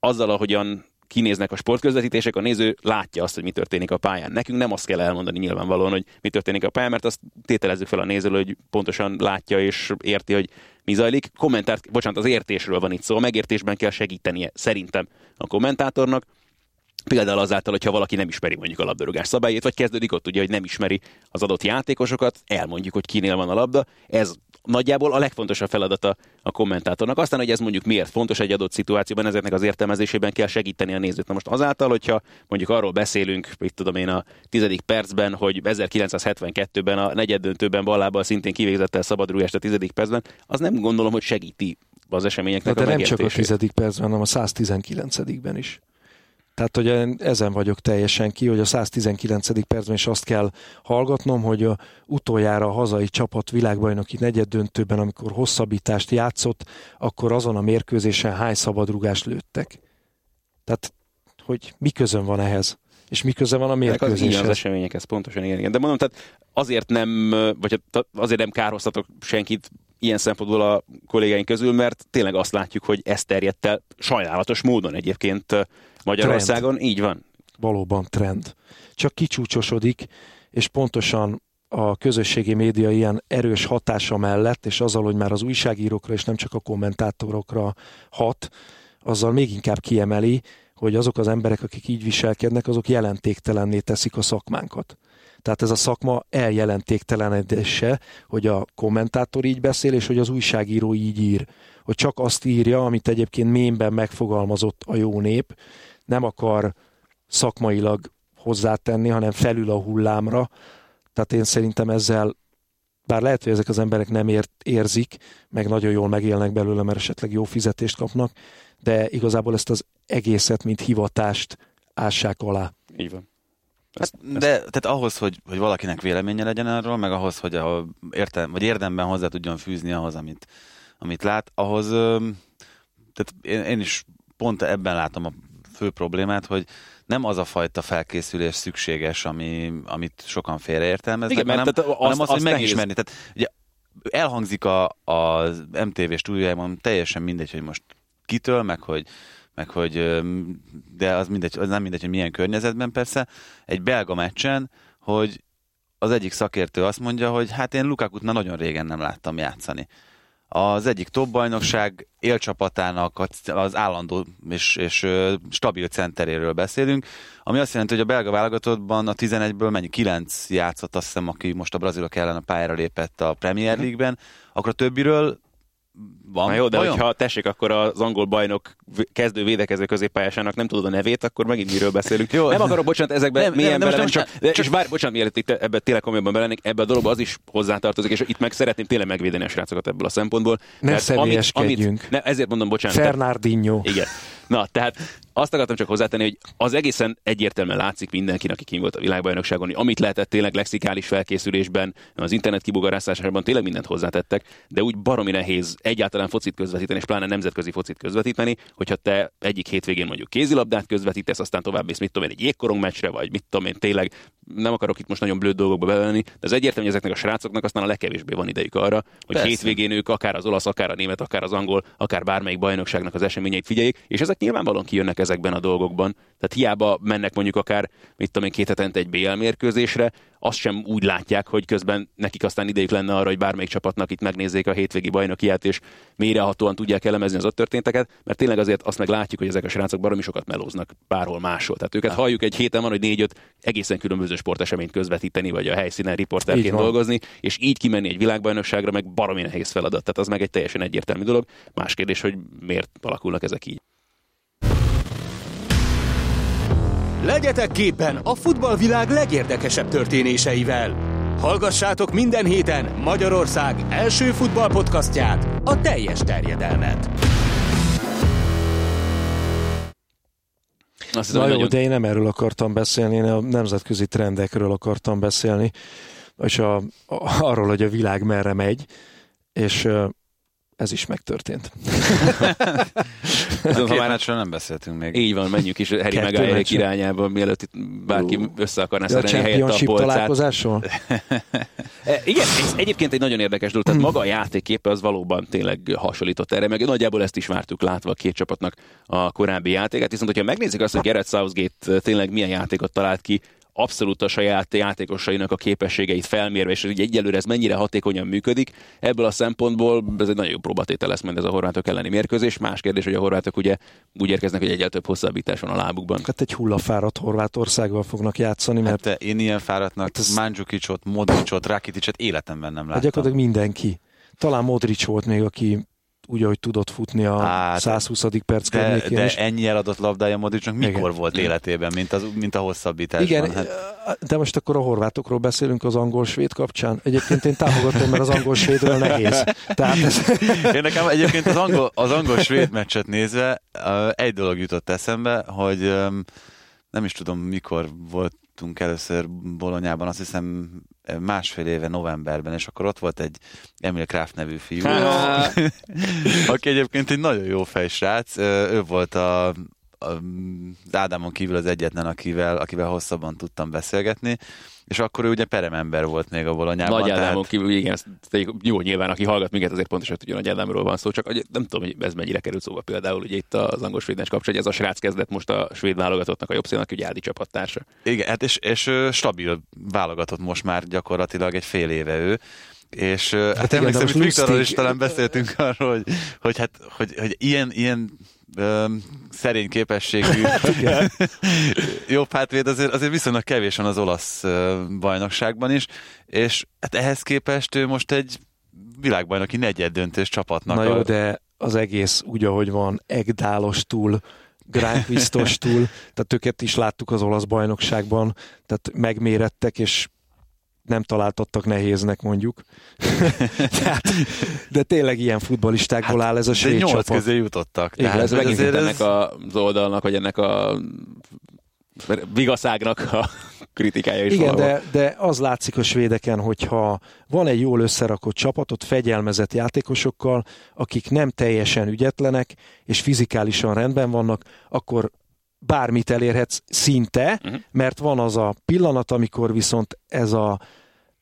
azzal, ahogyan kinéznek a sportközvetítések, a néző látja azt, hogy mi történik a pályán. Nekünk nem azt kell elmondani nyilvánvalóan, hogy mi történik a pályán, mert azt tételezzük fel a nézőről, hogy pontosan látja és érti, hogy mi zajlik. Kommentárt, bocsánat, az értésről van itt szó, a megértésben kell segítenie szerintem a kommentátornak, Például azáltal, hogyha valaki nem ismeri mondjuk a labdarúgás szabályait, vagy kezdődik ott ugye, hogy nem ismeri az adott játékosokat, elmondjuk, hogy kinél van a labda. Ez nagyjából a legfontosabb feladata a kommentátornak. Aztán, hogy ez mondjuk miért fontos egy adott szituációban, ezeknek az értelmezésében kell segíteni a nézőt. Na most azáltal, hogyha mondjuk arról beszélünk, mit tudom én a tizedik percben, hogy 1972-ben a negyed döntőben ballábbal szintén kivégzett el szabadrúgást a tizedik percben, az nem gondolom, hogy segíti az eseményeknek de, de a nem csak a tizedik percben, hanem a 119-ben is. Tehát, hogy ezen vagyok teljesen ki, hogy a 119. percben is azt kell hallgatnom, hogy a utoljára a hazai csapat világbajnoki negyed döntőben, amikor hosszabbítást játszott, akkor azon a mérkőzésen hány szabadrugást lőttek. Tehát, hogy mi közön van ehhez? És mi köze van a mérkőzéshez? Az, az eseményekhez, pontosan igen. De mondom, tehát azért nem, vagy hát azért nem károztatok senkit ilyen szempontból a kollégáink közül, mert tényleg azt látjuk, hogy ez terjedt el sajnálatos módon egyébként Magyarországon. Trend. Így van. Valóban trend. Csak kicsúcsosodik, és pontosan a közösségi média ilyen erős hatása mellett, és azzal, hogy már az újságírókra és nem csak a kommentátorokra hat, azzal még inkább kiemeli, hogy azok az emberek, akik így viselkednek, azok jelentéktelenné teszik a szakmánkat. Tehát ez a szakma eljelentéktelenedése, hogy a kommentátor így beszél, és hogy az újságíró így ír. Hogy csak azt írja, amit egyébként mémben megfogalmazott a jó nép, nem akar szakmailag hozzátenni, hanem felül a hullámra. Tehát én szerintem ezzel bár lehet, hogy ezek az emberek nem ért, érzik, meg nagyon jól megélnek belőle, mert esetleg jó fizetést kapnak, de igazából ezt az egészet, mint hivatást ássák alá. Így van. Hát, de tehát ahhoz, hogy, hogy valakinek véleménye legyen erről, meg ahhoz, hogy a, értem, vagy érdemben hozzá tudjon fűzni ahhoz, amit, amit lát, ahhoz tehát én, én is pont ebben látom a fő problémát, hogy nem az a fajta felkészülés szükséges, ami, amit sokan félreértelmeznek, Igen, hanem, tehát hanem az, hogy megismerni. Tehát, ugye elhangzik a, a MTV stúdiójában teljesen mindegy, hogy most kitől, meg hogy meg hogy, de az, mindegy, az nem mindegy, hogy milyen környezetben persze, egy belga meccsen, hogy az egyik szakértő azt mondja, hogy hát én Lukakut már nagyon régen nem láttam játszani az egyik top bajnokság élcsapatának az állandó és, és stabil centeréről beszélünk, ami azt jelenti, hogy a belga válogatottban a 11-ből mennyi 9 játszott, azt hiszem, aki most a brazilok ellen a pályára lépett a Premier. League-ben, akkor a többiről van. Na jó, de vajon? hogyha tessék, akkor az angol bajnok kezdő védekező középpályásának nem tudod a nevét, akkor megint miről beszélünk. jó, nem akarok, bocsánat, ezekben nem, milyen nem, bele, nem, csak, de, csak, és bár, bocsánat, mielőtt itt ebbe tényleg komolyabban belennék, ebbe a dologba az is hozzátartozik, és itt meg szeretném tényleg megvédeni a srácokat ebből a szempontból. Ne amit, amit, ne, ezért mondom, bocsánat. Fernandinho. igen. Na, tehát azt akartam csak hozzátenni, hogy az egészen egyértelműen látszik mindenkinek, aki kim volt a világbajnokságon, hogy amit lehetett tényleg lexikális felkészülésben, az internet kibogarászásában tényleg mindent hozzátettek, de úgy baromi nehéz egyáltalán focit közvetíteni, és pláne nemzetközi focit közvetíteni, hogyha te egyik hétvégén mondjuk kézilabdát közvetítesz, aztán tovább mész, mit tudom én, egy jégkorong meccsre, vagy mit tudom én, tényleg nem akarok itt most nagyon blöd dolgokba belevenni, de az egyértelmű, hogy ezeknek a srácoknak aztán a legkevésbé van idejük arra, hogy Persze. hétvégén ők akár az olasz, akár a német, akár az angol, akár bármelyik bajnokságnak az eseményeit figyeljék, és ezek nyilvánvalóan kijönnek ezekben a dolgokban. Tehát hiába mennek mondjuk akár, mit tudom én, két hetente egy BL mérkőzésre, azt sem úgy látják, hogy közben nekik aztán idejük lenne arra, hogy bármelyik csapatnak itt megnézzék a hétvégi bajnokiát, és mélyrehatóan tudják elemezni az ott történteket, mert tényleg azért azt meg látjuk, hogy ezek a srácok baromi sokat melóznak bárhol máshol. Tehát őket halljuk egy héten van, hogy négy-öt egészen különböző sporteseményt közvetíteni, vagy a helyszínen riporterként dolgozni, és így kimenni egy világbajnokságra, meg baromi nehéz feladat. Tehát az meg egy teljesen egyértelmű dolog. Más kérdés, hogy miért alakulnak ezek így. Legyetek képen a futballvilág legérdekesebb történéseivel. Hallgassátok minden héten Magyarország első futballpodcastját, a teljes terjedelmet. Azt Na jó, nagyon... de én nem erről akartam beszélni, én a nemzetközi trendekről akartam beszélni, és a, a, arról, hogy a világ merre megy, és ez is megtörtént. Azon okay. nem beszéltünk még. Így van, menjünk is Harry Maguire irányába, mielőtt itt bárki uh. össze akarná szerelni helyett a polcát. találkozásról? E, igen, ez egyébként egy nagyon érdekes dolog, tehát maga a játékképe az valóban tényleg hasonlított erre, meg nagyjából ezt is vártuk látva a két csapatnak a korábbi játékát, viszont hogyha megnézzük azt, hogy Gareth Southgate tényleg milyen játékot talált ki, abszolút a saját játékosainak a képességeit felmérve, és hogy egyelőre ez mennyire hatékonyan működik. Ebből a szempontból ez egy nagyon jó próbatétel lesz majd ez a horvátok elleni mérkőzés. Más kérdés, hogy a horvátok ugye úgy érkeznek, hogy egyel több hosszabbítás van a lábukban. Hát egy hullafáradt Horvátországgal fognak játszani, mert... Hát én ilyen fáradtnak hát ez... Mandzukicsot, Modricot, Rakiticot életemben nem hát láttam. Gyakorlatilag mindenki. Talán Modric volt még, aki úgy, ahogy tudott futni a hát, 120. perc de, környékén de is. ennyi eladott labdája Modricnak mikor Igen. volt életében, mint, az, mint a hosszabbításban? Igen, hát... de most akkor a horvátokról beszélünk az angol-svéd kapcsán. Egyébként én támogatom, mert az angol-svédről nehéz. Tehát ez... Én nekem egyébként az, angol, az angol-svéd meccset nézve egy dolog jutott eszembe, hogy nem is tudom mikor volt voltunk először Bolonyában, azt hiszem másfél éve novemberben, és akkor ott volt egy Emil Kraft nevű fiú, aki egyébként egy nagyon jó fejsrác. Ő volt a, a Ádámon kívül az egyetlen, akivel, akivel hosszabban tudtam beszélgetni, és akkor ő ugye peremember volt még a Bolonyában. Nagy Ádámon tehát... kívül, igen, jó nyilván, aki hallgat minket, azért pontosan tudja, hogy Nagy Ádámról van szó, csak nem tudom, hogy ez mennyire került szóba például, ugye itt az angol svédnes kapcsolat, hogy ez a srác kezdett most a svéd válogatottnak a jobb szélnek, ugye Ádi csapattársa. Igen, hát és, és stabil válogatott most már gyakorlatilag egy fél éve ő, és hát, hát emlékszem, hogy Viktorral is talán beszéltünk arról, hogy, hogy, hát, hogy, hogy ilyen, ilyen szerény képességű jobb hátvéd azért, azért viszonylag kevés van az olasz bajnokságban is, és hát ehhez képest ő most egy világbajnoki negyed döntős csapatnak. Na jó, a... de az egész úgy, ahogy van, Egdálos túl, Gránquisztos túl, tehát őket is láttuk az olasz bajnokságban, tehát megmérettek, és nem találtattak nehéznek mondjuk. tehát, de tényleg ilyen futbalistákból hát, áll ez a svéd csapat. közé jutottak. Igen, ez megint ez... ennek az oldalnak, vagy ennek a vigaszágnak a kritikája is Igen, de, de az látszik a svédeken, hogyha van egy jól összerakott csapatot fegyelmezett játékosokkal, akik nem teljesen ügyetlenek, és fizikálisan rendben vannak, akkor bármit elérhetsz szinte, uh-huh. mert van az a pillanat, amikor viszont ez a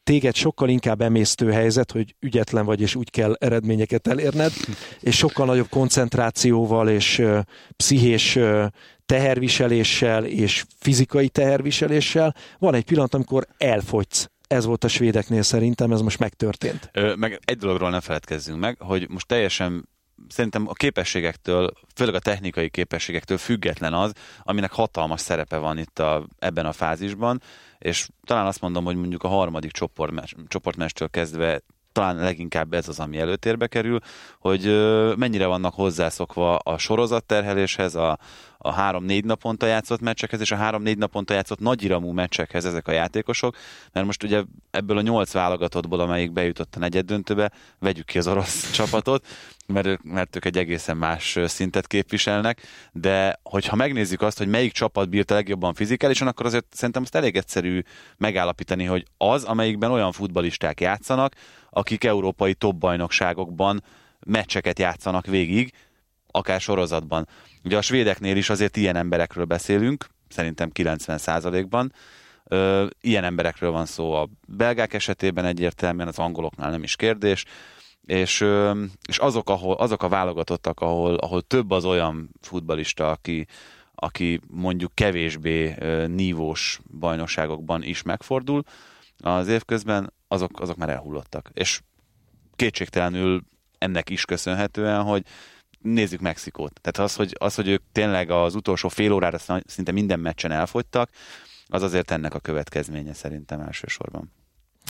téged sokkal inkább emésztő helyzet, hogy ügyetlen vagy, és úgy kell eredményeket elérned, és sokkal nagyobb koncentrációval és uh, pszichés uh, teherviseléssel és fizikai teherviseléssel van egy pillanat, amikor elfogysz. Ez volt a svédeknél szerintem, ez most megtörtént. Ö, meg egy dologról ne feledkezzünk meg, hogy most teljesen szerintem a képességektől, főleg a technikai képességektől független az, aminek hatalmas szerepe van itt a, ebben a fázisban, és talán azt mondom, hogy mondjuk a harmadik csoportmestől kezdve talán leginkább ez az, ami előtérbe kerül, hogy mennyire vannak hozzászokva a sorozatterheléshez, a, a három-négy naponta játszott meccsekhez, és a három-négy naponta játszott nagyiramú meccsekhez ezek a játékosok, mert most ugye ebből a nyolc válogatottból, amelyik bejutott a negyed döntőbe, vegyük ki az orosz csapatot, mert mert ők egy egészen más szintet képviselnek, de hogyha megnézzük azt, hogy melyik csapat bírt a legjobban fizikálisan, akkor azért szerintem azt elég egyszerű megállapítani, hogy az, amelyikben olyan futbalisták játszanak, akik európai top bajnokságokban meccseket játszanak végig, akár sorozatban. Ugye a svédeknél is azért ilyen emberekről beszélünk, szerintem 90%-ban. Ö, ilyen emberekről van szó a belgák esetében egyértelműen, az angoloknál nem is kérdés, és, és azok, ahol, azok a válogatottak, ahol, ahol több az olyan futbalista, aki, aki mondjuk kevésbé nívós bajnokságokban is megfordul az évközben, azok, azok már elhullottak. És kétségtelenül ennek is köszönhetően, hogy nézzük Mexikót. Tehát az hogy, az, hogy ők tényleg az utolsó fél órára szinte minden meccsen elfogytak, az azért ennek a következménye szerintem elsősorban.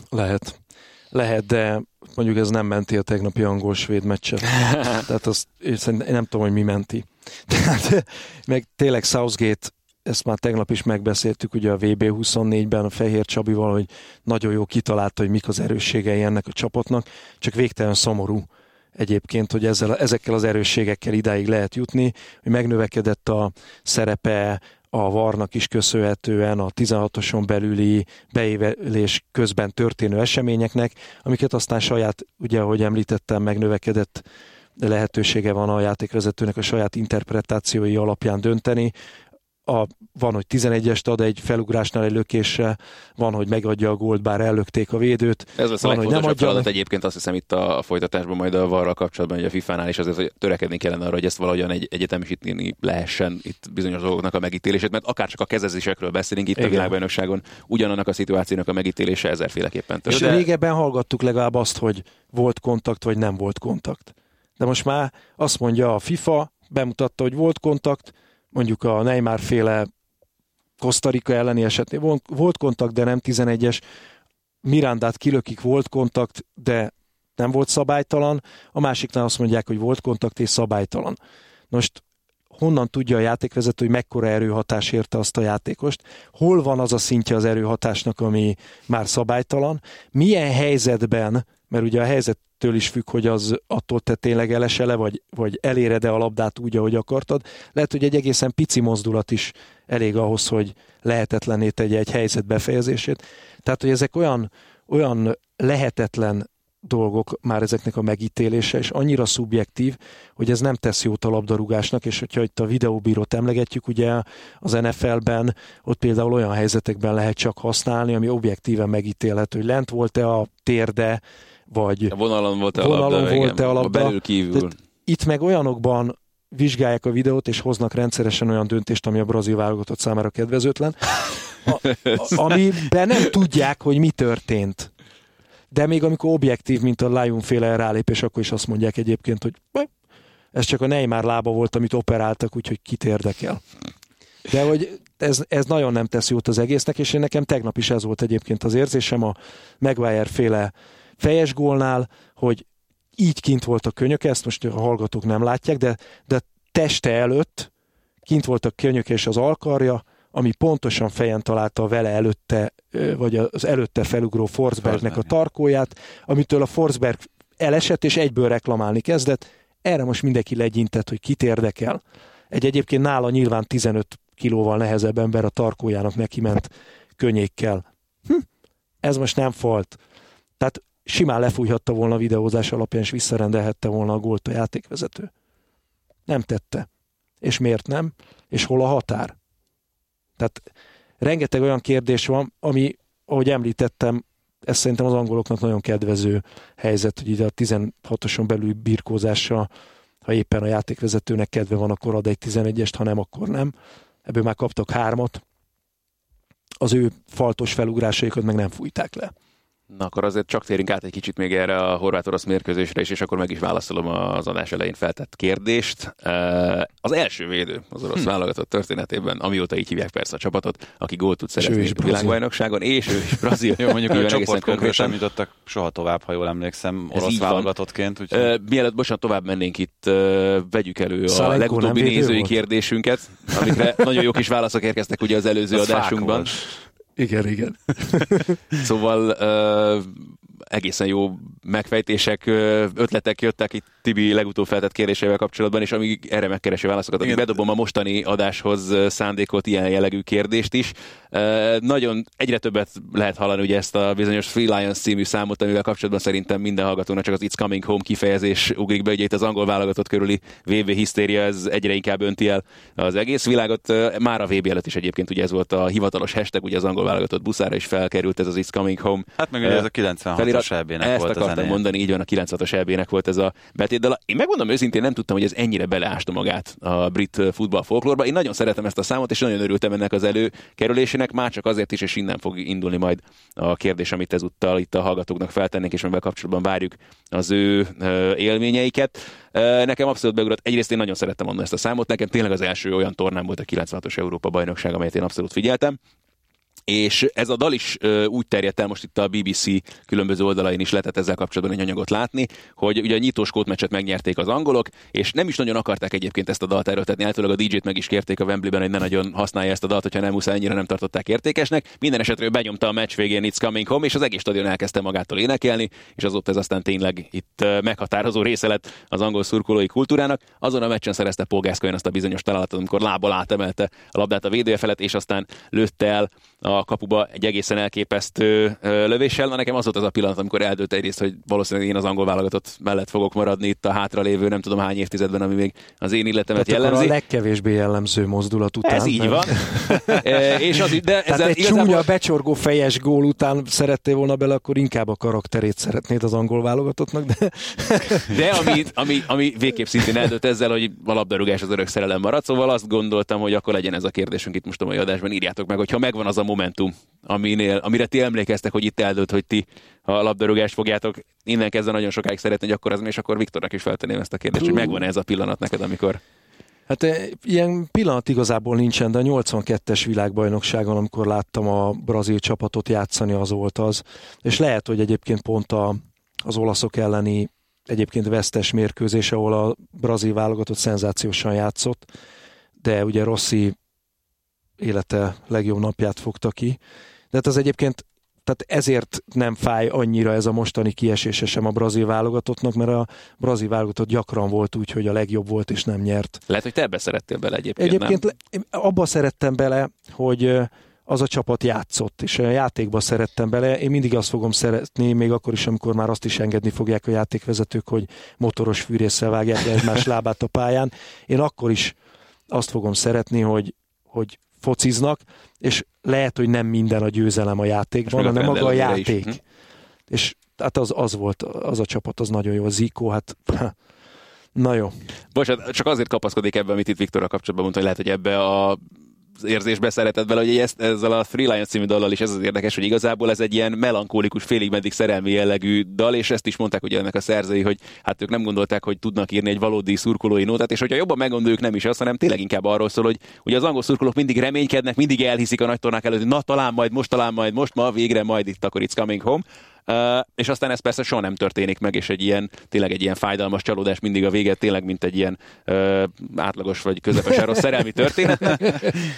Lehet. Lehet, de mondjuk ez nem menti a tegnapi angol-svéd meccset. Tehát azt, én, nem tudom, hogy mi menti. Tehát, meg tényleg Southgate ezt már tegnap is megbeszéltük ugye a VB24-ben a Fehér Csabival, hogy nagyon jó kitalálta, hogy mik az erősségei ennek a csapatnak, csak végtelen szomorú egyébként, hogy ezzel, ezekkel az erősségekkel idáig lehet jutni, hogy megnövekedett a szerepe a varnak is köszönhetően a 16-oson belüli beévelés közben történő eseményeknek, amiket aztán saját, ugye ahogy említettem, megnövekedett lehetősége van a játékvezetőnek a saját interpretációi alapján dönteni, a, van, hogy 11-est ad egy felugrásnál egy lökésre, van, hogy megadja a gólt, bár ellökték a védőt. Ez lesz van, a hogy nem adja feladat egyébként azt hiszem itt a folytatásban majd a varral kapcsolatban, hogy a FIFA-nál is azért hogy törekedni kellene arra, hogy ezt valahogyan egy, egyetemisíteni lehessen itt bizonyos dolgoknak a megítélését, mert akár csak a kezezésekről beszélünk itt Igen. a világbajnokságon, ugyanannak a szituációnak a megítélése ezerféleképpen És történik. régebben hallgattuk legalább azt, hogy volt kontakt, vagy nem volt kontakt. De most már azt mondja a FIFA, bemutatta, hogy volt kontakt, mondjuk a Neymar féle Kosztarika elleni esetén volt, volt kontakt, de nem 11-es. Mirandát kilökik, volt kontakt, de nem volt szabálytalan. A másiknál azt mondják, hogy volt kontakt és szabálytalan. Most honnan tudja a játékvezető, hogy mekkora erőhatás érte azt a játékost, hol van az a szintje az erőhatásnak, ami már szabálytalan, milyen helyzetben, mert ugye a helyzettől is függ, hogy az attól te tényleg elesele, vagy, vagy eléred-e a labdát úgy, ahogy akartad. Lehet, hogy egy egészen pici mozdulat is elég ahhoz, hogy lehetetlené tegye egy helyzet befejezését. Tehát, hogy ezek olyan, olyan lehetetlen dolgok már ezeknek a megítélése, és annyira szubjektív, hogy ez nem tesz jót a labdarúgásnak, és hogyha itt a videóbírót emlegetjük, ugye az NFL-ben ott például olyan helyzetekben lehet csak használni, ami objektíven megítélhető, hogy lent volt-e a térde, vagy A vonalon volt-e a Vonalon labda, volt-e igen, a labda? belül kívül. Tehát itt meg olyanokban vizsgálják a videót, és hoznak rendszeresen olyan döntést, ami a brazil válogatott számára kedvezőtlen, a, a, amiben nem tudják, hogy mi történt. De még amikor objektív, mint a Lion féle rálépés, akkor is azt mondják egyébként, hogy "Baj, ez csak a Neymar lába volt, amit operáltak, úgyhogy kit érdekel. De hogy ez, ez nagyon nem tesz jót az egésznek, és én nekem tegnap is ez volt egyébként az érzésem a Maguire féle fejes gólnál, hogy így kint volt a könyök, ezt most a hallgatók nem látják, de, de teste előtt kint volt a könyök és az alkarja, ami pontosan fejen találta a vele előtte, vagy az előtte felugró Forsbergnek a tarkóját, amitől a Forsberg elesett, és egyből reklamálni kezdett. Erre most mindenki legyintett, hogy kit érdekel. Egy egyébként nála nyilván 15 kilóval nehezebb ember a tarkójának neki ment könnyékkel. Hm, ez most nem falt. Tehát simán lefújhatta volna a videózás alapján, és visszarendelhette volna a gólt a játékvezető. Nem tette. És miért nem? És hol a határ? Tehát rengeteg olyan kérdés van, ami, ahogy említettem, ez szerintem az angoloknak nagyon kedvező helyzet, hogy ide a 16-oson belül birkózással, ha éppen a játékvezetőnek kedve van, akkor ad egy 11-est, ha nem, akkor nem. Ebből már kaptak hármat. Az ő faltos felugrásaikat meg nem fújták le. Na akkor azért csak térjünk át egy kicsit még erre a horvát-orosz mérkőzésre is, és akkor meg is válaszolom az adás elején feltett kérdést. Az első védő az orosz hm. válogatott történetében, amióta így hívják persze a csapatot, aki gólt tud ő szerezni a világbajnokságon, és ő is brazil. Jó, mondjuk egészen csoportkörbe sem konkrétan. jutottak soha tovább, ha jól emlékszem, Ez orosz válogatottként. Úgyhogy... Uh, mielőtt bocsánat, tovább mennénk itt, uh, vegyük elő a Szalenko legutóbbi nézői volt? kérdésünket, amikre nagyon jó kis válaszok érkeztek ugye az előző Az adásunkban. volt. Igen, igen. Szóval egészen jó megfejtések, ötletek jöttek itt Tibi legutóbb feltett kérdésével kapcsolatban, és amíg erre megkeresi válaszokat, addig Igen. bedobom a mostani adáshoz ö, szándékolt ilyen jellegű kérdést is. Nagyon egyre többet lehet hallani ugye ezt a bizonyos Free Lions című számot, amivel kapcsolatban szerintem minden hallgatónak csak az It's Coming Home kifejezés ugrik be, ugye itt az angol válogatott körüli VB hisztéria, ez egyre inkább önti el az egész világot. Már a VB előtt is egyébként ugye ez volt a hivatalos hashtag, ugye az angol válogatott buszára is felkerült ez az It's Coming Home Hát meg ugye ez a 96-os EB-nek ezt volt az akartam zenéje. mondani, így van, a 96-os EB-nek volt ez a betétdala. Én megmondom őszintén, nem tudtam, hogy ez ennyire beleásta magát a brit futball folklórba. Én nagyon szeretem ezt a számot, és nagyon örültem ennek az előkerülésének, már csak azért is, és innen fog indulni majd a kérdés, amit ezúttal itt a hallgatóknak feltennék, és amivel kapcsolatban várjuk az ő élményeiket. Nekem abszolút beugrott. Egyrészt én nagyon szerettem annól ezt a számot, nekem tényleg az első olyan tornám volt a 96-os Európa bajnokság, amelyet én abszolút figyeltem és ez a dal is ö, úgy terjedt el, most itt a BBC különböző oldalain is lehetett ezzel kapcsolatban egy anyagot látni, hogy ugye a nyitós kótmeccset megnyerték az angolok, és nem is nagyon akarták egyébként ezt a dalt erőltetni, általában a DJ-t meg is kérték a Wembley-ben, hogy ne nagyon használja ezt a dalt, hogyha nem muszáj, ennyire nem tartották értékesnek. Minden esetre benyomta a meccs végén It's Coming Home, és az egész stadion elkezdte magától énekelni, és azóta ez aztán tényleg itt meghatározó része lett az angol szurkolói kultúrának. Azon a meccsen szerezte Gascoigne azt a bizonyos találatot, amikor lábbal átemelte a labdát a védője felett, és aztán lőtte el a kapuba egy egészen elképesztő lövéssel. Na nekem az volt az a pillanat, amikor eldőlt egyrészt, hogy valószínűleg én az angol válogatott mellett fogok maradni itt a hátralévő, nem tudom hány évtizedben, ami még az én illetemet Tehát jellemzi. a legkevésbé jellemző mozdulat után. Ez így nem? van. e, és az, de ezzel egy igazából... csúnya becsorgó fejes gól után szerettél volna bele, akkor inkább a karakterét szeretnéd az angol válogatottnak, de De ami, ami, ami végképp szintén eldőlt ezzel, hogy a labdarúgás az örök szerelem marad, szóval azt gondoltam, hogy akkor legyen ez a kérdésünk itt most a mai adásban, írjátok meg, hogyha megvan az a momentum, aminél, amire ti emlékeztek, hogy itt eldőlt, hogy ti a labdarúgást fogjátok. Innen kezdve nagyon sokáig szeretni, az, és akkor Viktornak is feltenném ezt a kérdést, hogy megvan ez a pillanat neked, amikor Hát eh, ilyen pillanat igazából nincsen, de a 82-es világbajnokságon, amikor láttam a brazil csapatot játszani, az volt az. És lehet, hogy egyébként pont a, az olaszok elleni egyébként vesztes mérkőzés, ahol a brazil válogatott szenzációsan játszott, de ugye Rossi élete legjobb napját fogta ki. De hát az egyébként tehát ezért nem fáj annyira ez a mostani kiesése sem a brazil válogatottnak, mert a brazil válogatott gyakran volt úgy, hogy a legjobb volt és nem nyert. lehet, hogy te ebbe szerettél bele egyébként, Egyébként nem? le- abba szerettem bele, hogy az a csapat játszott, és a játékba szerettem bele. Én mindig azt fogom szeretni, még akkor is, amikor már azt is engedni fogják a játékvezetők, hogy motoros fűrészsel vágják egymás lábát a pályán. Én akkor is azt fogom szeretni, hogy, hogy fociznak, és lehet, hogy nem minden a győzelem a játékban, hanem maga a is. játék. Hm. És hát az, az volt, az a csapat, az nagyon jó. A Zico, hát na jó. Bocsánat, csak azért kapaszkodik ebbe, amit itt Viktorral kapcsolatban mondta, hogy lehet, hogy ebbe a érzésbe szeretett bele, hogy ezt, ezzel a Lions című dallal is ez az érdekes, hogy igazából ez egy ilyen melankólikus, félig meddig szerelmi jellegű dal, és ezt is mondták ugye ennek a szerzői, hogy hát ők nem gondolták, hogy tudnak írni egy valódi szurkolói nótát, és hogyha jobban meggondoljuk, nem is az, hanem tényleg inkább arról szól, hogy ugye az angol szurkolók mindig reménykednek, mindig elhiszik a nagy tornák előtt, hogy na talán majd, most talán majd, most ma végre majd itt akkor it's coming home. És aztán ez persze soha nem történik meg, és egy ilyen, tényleg egy ilyen fájdalmas csalódás mindig a vége, tényleg mint egy ilyen átlagos vagy közepesen rossz szerelmi történet.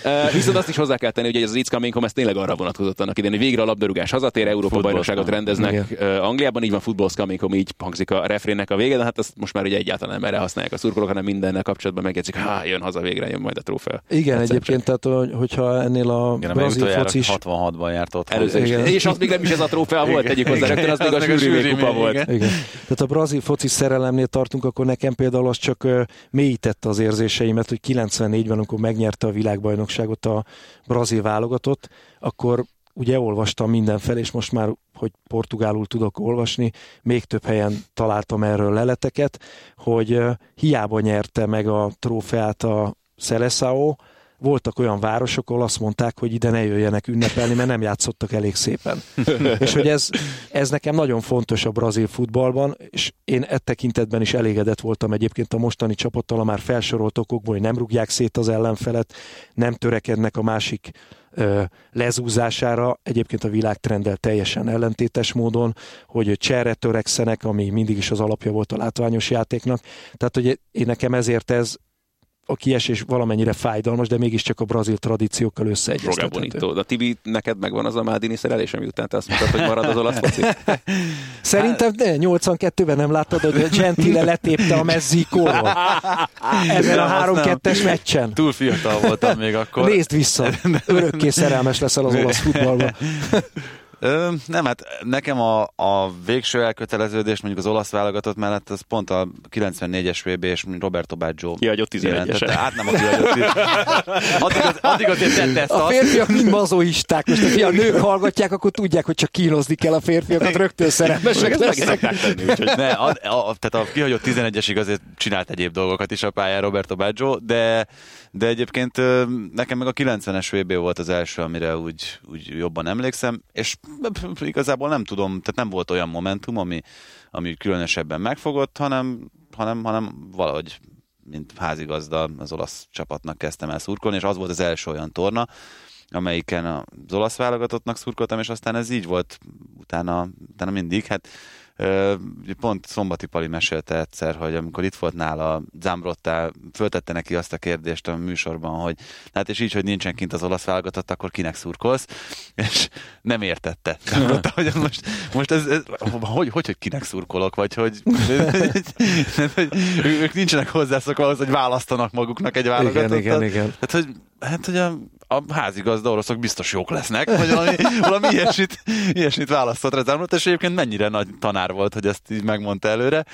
Uh, viszont azt is hozzá kell tenni, hogy ez az It's Coming Home, ez tényleg arra vonatkozott annak idején, hogy végre a labdarúgás hazatér, Európa bajnokságot rendeznek uh, Angliában, így van Football's Coming Home, így hangzik a refrénnek a vége, de hát ezt most már ugye egyáltalán nem erre használják a szurkolók, hanem mindennel kapcsolatban megjegyzik, há, jön haza végre, jön majd a trófea. Igen, Egyszer egyébként, tehát hogy- hogyha ennél a Igen, brazil focis... 66-ban járt ott. Először is. Igen. És az még nem is ez a trófea volt, Igen. tegyük hozzá, rögtön az még a Az meg a zsűri kupa még, volt. igen. Igen. Tehát a brazil foci szerelemnél tartunk, akkor nekem például az csak mélyítette az érzéseimet, hogy 94-ben, amikor megnyerte a világbajnokságot a brazil válogatott, akkor ugye olvastam mindenfelé, és most már, hogy portugálul tudok olvasni, még több helyen találtam erről leleteket, hogy hiába nyerte meg a trófeát a Seleção, voltak olyan városok, ahol azt mondták, hogy ide ne jöjjenek ünnepelni, mert nem játszottak elég szépen. és hogy ez, ez nekem nagyon fontos a brazil futballban, és én e tekintetben is elégedett voltam egyébként a mostani csapattal, a már felsorolt okokból, hogy nem rúgják szét az ellenfelet, nem törekednek a másik ö, lezúzására, egyébként a világtrenddel teljesen ellentétes módon, hogy cserre törekszenek, ami mindig is az alapja volt a látványos játéknak. Tehát, hogy én nekem ezért ez a kiesés valamennyire fájdalmas, de mégiscsak a brazil tradíciókkal összeegyeztethető. Bonito. De Tibi, neked megvan az a Mádini szerelés, ami után te azt mondtad, hogy marad az olasz foci? Szerintem de 82-ben nem láttad, hogy a Gentile letépte a Mezzikóról. Ezen a Nem, azt nem. 3-2-es meccsen. Túl fiatal voltam még akkor. Nézd vissza, örökké szerelmes leszel az olasz futballban. Ö, nem, hát nekem a, a végső elköteleződés mondjuk az olasz válogatott mellett az pont a 94-es VB és Roberto Baggio. Kihagyott 11-esen. jelentette. Hát nem a kihagyott. addig, az, addig azért tette ezt A azt. férfiak mind mazoisták. Most, ha a nők hallgatják, akkor tudják, hogy csak kínozni kell a férfiakat, rögtön szerelmesek lesznek. tenni, úgyhogy Ne, a, a, tehát a kihagyott 11-esig azért csinált egyéb dolgokat is a pályán Roberto Baggio, de, de egyébként nekem meg a 90-es VB volt az első, amire úgy, úgy jobban emlékszem, és igazából nem tudom, tehát nem volt olyan momentum, ami, ami különösebben megfogott, hanem, hanem, hanem valahogy mint házigazda az olasz csapatnak kezdtem el szurkolni, és az volt az első olyan torna, amelyiken az olasz válogatottnak szurkoltam, és aztán ez így volt utána, utána mindig. Hát pont Szombati Pali mesélte egyszer, hogy amikor itt volt nála Zambrotta, föltette neki azt a kérdést a műsorban, hogy hát és így, hogy nincsen kint az olasz válogatott, akkor kinek szurkolsz? És nem értette. Zambrotta, hogy most, most ez, ez hogy, hogy, hogy kinek szurkolok, vagy hogy, hogy ők nincsenek hozzászokva ahhoz, hogy választanak maguknak egy válogatottat. Igen, igen, igen. Hát, hogy, hát, hogy a, a házigazda oroszok biztos jók lesznek, vagy valami, valami ilyesmit, ilyesmit választott rá Zamrot, és egyébként mennyire nagy tanár volt, hogy ezt így megmondta előre,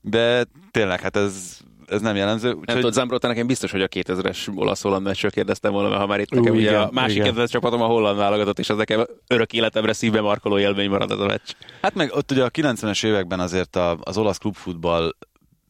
de tényleg, hát ez, ez nem jellemző. Úgyhogy... Nem tudod, Zambrota nekem biztos, hogy a 2000-es olasz-holland meccsről kérdeztem volna, mert ha már itt nekem Ú, ugye igen, a másik igen. kedvenc csapatom a holland válogatott, és az nekem örök életemre szívbe markoló élmény marad ez a meccs. Hát meg ott ugye a 90-es években azért a, az olasz klubfutball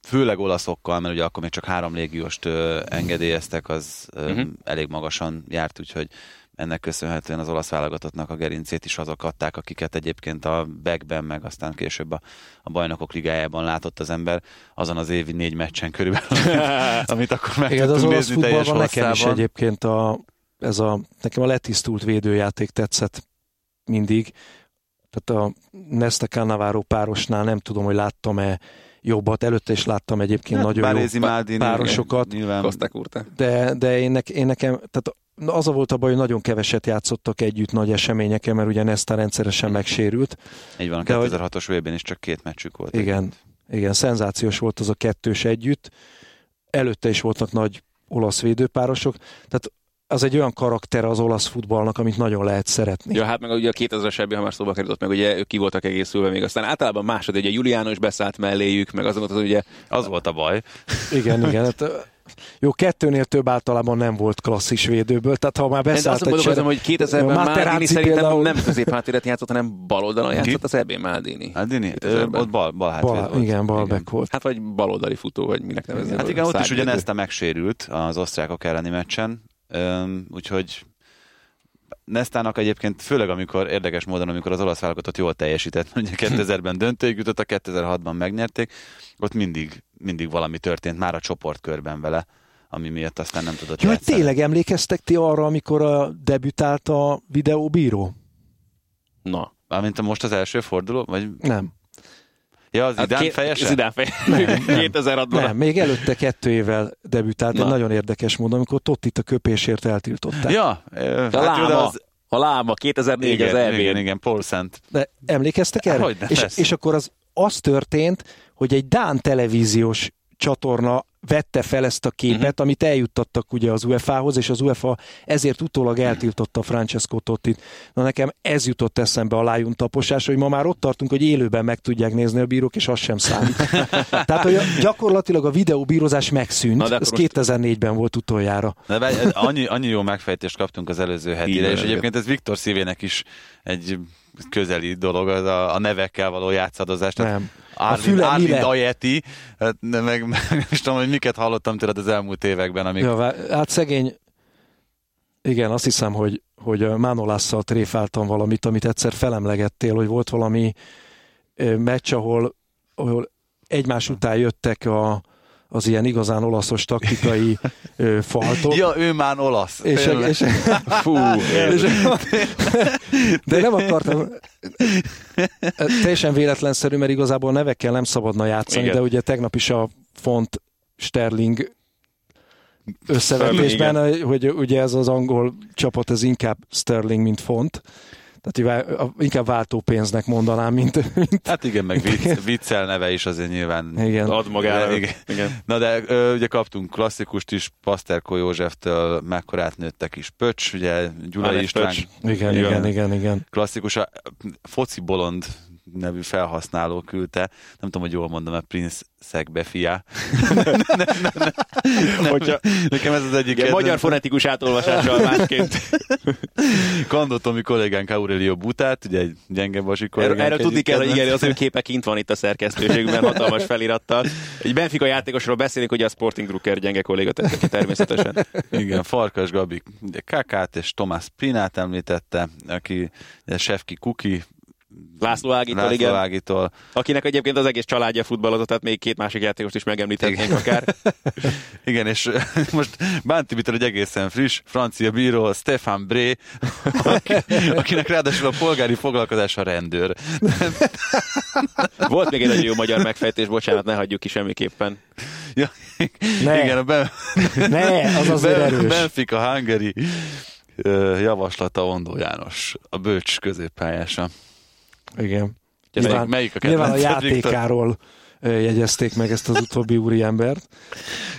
főleg olaszokkal, mert ugye akkor még csak három légióst ö, engedélyeztek, az ö, uh-huh. elég magasan járt, úgyhogy ennek köszönhetően az olasz válogatottnak a gerincét is azok adták, akiket egyébként a Beckben, meg aztán később a, a bajnokok ligájában látott az ember azon az évi négy meccsen körülbelül, amit, akkor meg Igen, az olasz nézni teljes futballban nekem is egyébként a, ez a, nekem a letisztult védőjáték tetszett mindig. Tehát a Nesta Cannavaro párosnál nem tudom, hogy láttam-e jobbat. Előtte is láttam egyébként nagyon Baresi, jó Maldini, párosokat, Nyilván, de, de én, ne, én nekem, tehát az a volt a baj, hogy nagyon keveset játszottak együtt nagy eseményeken, mert ugye Nesta rendszeresen megsérült. így van, a de hogy- 2006-os vb is csak két meccsük volt. Igen, igen, szenzációs volt az a kettős együtt. Előtte is voltak nagy olasz védőpárosok. Tehát az egy olyan karakter az olasz futballnak, amit nagyon lehet szeretni. Ja, hát meg ugye a 2000-es ebbi, ha már szóba került, meg ugye ők ki voltak egészülve még, aztán általában másod, ugye Juliános beszállt melléjük, meg azon volt az ugye Az volt a baj. Igen, igen. Hát, jó, kettőnél több általában nem volt klasszis védőből, tehát ha már De beszállt azt egy gondolkozom, csere- hogy 2000-ben Materazzi Maldini szerintem például- nem középháttéret játszott, hanem baloldalon játszott az EB Maldini. Aldini? 2000-ben. Ott bal, bal Bal, volt. igen, balback volt. Hát vagy baloldali futó, vagy minek nevezni. Hát igen, ott is ugye Szárnyvédő. Nesta megsérült az osztrákok elleni meccsen, Öm, úgyhogy Nestának egyébként, főleg amikor érdekes módon, amikor az olasz válogatott jól teljesített, ugye 2000-ben döntőig jutott, a 2006-ban megnyerték, ott mindig, mindig valami történt már a csoportkörben vele, ami miatt aztán nem tudott hogy játszani. tényleg emlékeztek ti arra, amikor a debütált a videóbíró? Na. Mármint a most az első forduló? Vagy... Nem. Ja, az idán két- fejese? Zidán feje. Nem, nem. 2006-ban. Nem, még előtte kettő évvel debütált, egy Na. nagyon érdekes módon, amikor Tottit a köpésért eltiltották. Ja, A hát jó, de láma, az... a láma, 2004 Igen, az EB-n. igen, igen, Paul Szent. De emlékeztek erre? Hogyne, és, persze. és akkor az, az történt, hogy egy Dán televíziós csatorna vette fel ezt a képet, uh-huh. amit eljuttattak ugye az UEFA-hoz, és az UEFA ezért utólag eltiltotta Francesco Tottit. Na nekem ez jutott eszembe a lájun taposás, hogy ma már ott tartunk, hogy élőben meg tudják nézni a bírók, és az sem számít. Tehát, hogy gyakorlatilag a videóbírozás megszűnt. Na, ez akkor most- 2004-ben volt utoljára. De be- annyi, annyi jó megfejtést kaptunk az előző hetire, és egyébként ez Viktor szívének is egy közeli dolog, az a, a nevekkel való játszadozás. Nem. Arlin, Arlin? Dajeti, hát meg, meg nem is tudom, hogy miket hallottam tőled az elmúlt években, amik... Ja, hát szegény, igen, azt hiszem, hogy, hogy ö, Manolásszal tréfáltam valamit, amit egyszer felemlegettél, hogy volt valami meccs, ahol, ahol egymás után jöttek a, az ilyen igazán olaszos taktikai ö, faltok. Ja, ő már olasz. és, tényleg. és, Fú, és, de nem akartam, teljesen véletlenszerű, mert igazából nevekkel nem szabadna játszani, Igen. de ugye tegnap is a font Sterling összevetésben, hogy ugye ez az angol csapat, ez inkább Sterling, mint font. Tehát inkább váltópénznek mondanám, mint, mint Hát igen, meg vicc, viccel neve is azért nyilván. igen. ad magára. Igen. Igen. Na de ö, ugye kaptunk klasszikust is, Paszterko Józseftől mekkorát nőttek is Pöcs, ugye Gyulai Alex István Pöcs. Igen, Igen. igen, igen, igen. klasszikus, a foci bolond nevű felhasználó küldte, nem tudom, hogy jól mondom, a Prince Szegbe fia. Hogyha, Nekem ez az egyik igen, magyar fonetikus átolvasással másként. Kandó Tomi kollégánk Aurelio Butát, ugye egy gyenge Erről, kollégánk. erről tudni kell, hogy igen, az ő képe kint van itt a szerkesztőségben hatalmas felirattal. Egy Benfica játékosról beszélünk, hogy a Sporting Drucker gyenge kolléga tette ki természetesen. Igen, Farkas Gabi ugye Kakát és Tomás Pinát említette, aki ugye Sefki Kuki, László Ágitól, László igen. Ágitól. Akinek egyébként az egész családja futballozott, tehát még két másik játékost is megemlíthetnénk akár. Igen, és most Bánti Vitor egy egészen friss, francia bíró, Stefan Bré, aki, akinek ráadásul a polgári foglalkozása rendőr. Volt még egy nagyon jó magyar megfejtés, bocsánat, ne hagyjuk ki semmiképpen. Ja, Ne. Igen, a ben, Ne, az azért ben, erős. Benfica Hungary ö, javaslata Ondó János, a bölcs középpályása. Igen. Melyik, Nyilván, melyik a nyilván a játékáról jegyezték meg ezt az utóbbi úriembert.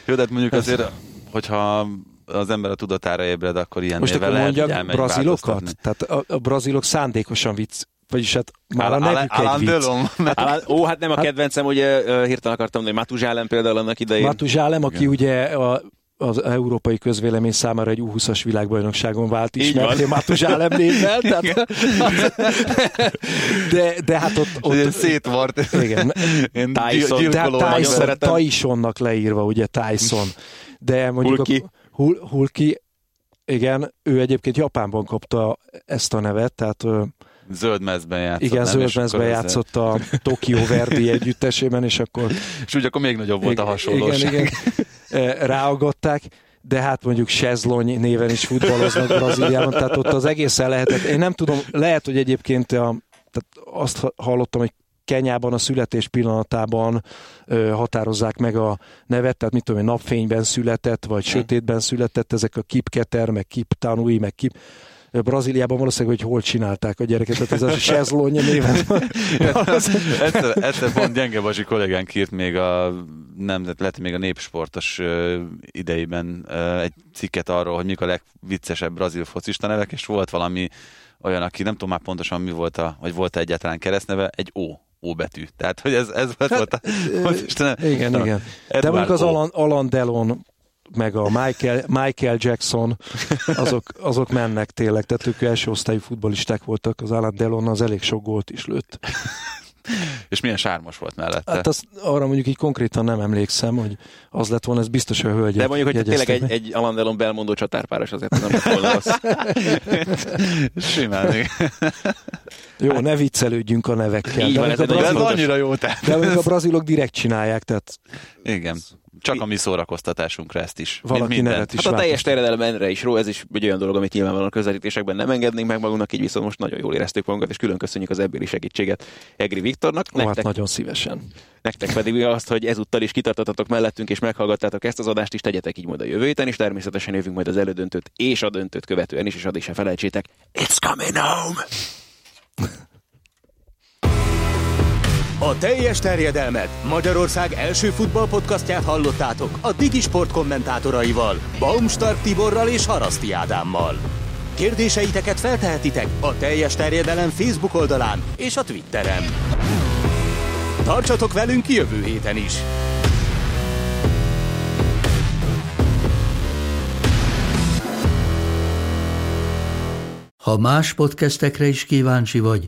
Jó, de hát mondjuk azért, hogyha az ember a tudatára ébred, akkor ilyen Most akkor elmegy brazilokat? Tehát a, a brazilok szándékosan vicc, vagyis hát már a Alan- nevük Alan egy vicc. Delon, mert Alán, ó, hát nem a kedvencem, ugye ö, hirtelen akartam mondani, Matuzsálem például annak idején. Matuzsálem, aki ugye a, az európai közvélemény számára egy U20-as világbajnokságon vált ismerté. Matuzsálem névvel, tehát, de, de hát ott, ott, ott szétvart. igen, Én Tyson. de hát Tyson. Tysonnak leírva, ugye Tyson. De mondjuk Hulki. A, Hul, Hulki, igen, ő egyébként Japánban kapta ezt a nevet, tehát Zöld mezben játszott. igen, nem? Akkor ezzel- játszott a Tokyo Verdi együttesében, és akkor És úgy akkor még nagyobb volt a igen, hasonlóság. igen, igen, ráagadták, de hát mondjuk Sezlony néven is futballoznak Brazíliában, tehát ott az egészen lehetett. Én nem tudom, lehet, hogy egyébként a, tehát azt hallottam, hogy Kenyában a születés pillanatában ö, határozzák meg a nevet, tehát mit tudom én, napfényben született, vagy sötétben született, ezek a Kipketer, meg Kip Tanui, meg Kip Brazíliában valószínűleg, hogy hol csinálták a gyereket, tehát ez a Sezlony néven. egyszer, egyszer pont Gyenge Bazsi kollégánk írt még a nemzet, lehet még a népsportos idejében egy cikket arról, hogy mik a legviccesebb brazil focista nevek, és volt valami olyan, aki nem tudom már pontosan mi volt, a, vagy volt egyáltalán keresztneve, egy O. O betű. Tehát, hogy ez, ez hát, volt a... Hogy Istenem, Igen, Istenem, igen. De Edward mondjuk az. Alan, Alan Delon, meg a Michael, Michael Jackson, azok, azok mennek tényleg, tehát ők első osztályú futballisták voltak, az Alan Delon az elég sok gólt is lőtt. És milyen sármos volt mellette. Hát azt arra mondjuk így konkrétan nem emlékszem, hogy az lett volna, ez biztos, hogy a hölgyek De mondjuk, hogy tényleg egy, meg. egy Alan Delon belmondó csatárpáros azért nem lett volna rossz. Simán. Jó, ne viccelődjünk a nevekkel. Így de, van, mondjuk ez a De ez brazilok, fontos. annyira jó tehát. de mondjuk a brazilok direkt csinálják, tehát Igen. Csak a mi szórakoztatásunkra ezt is. Valaki mindent. nevet is Hát a teljes terjedelem enre is ró, ez is egy olyan dolog, amit nyilvánvalóan a közvetítésekben nem engednénk meg magunknak, így viszont most nagyon jól éreztük magunkat, és külön köszönjük az ebbéli segítséget Egri Viktornak. Ó, hát Nektek, nagyon szívesen. nektek pedig azt, hogy ezúttal is kitartottatok mellettünk, és meghallgattátok ezt az adást is, tegyetek így majd a jövő héten, és természetesen jövünk majd az elődöntőt és a döntőt követően is, és addig se felejtsétek. It's coming home! A teljes terjedelmet Magyarország első futballpodcastját hallottátok a Digisport kommentátoraival, Baumstark Tiborral és Haraszti Ádámmal. Kérdéseiteket feltehetitek a teljes terjedelem Facebook oldalán és a Twitteren. Tartsatok velünk jövő héten is! Ha más podcastekre is kíváncsi vagy,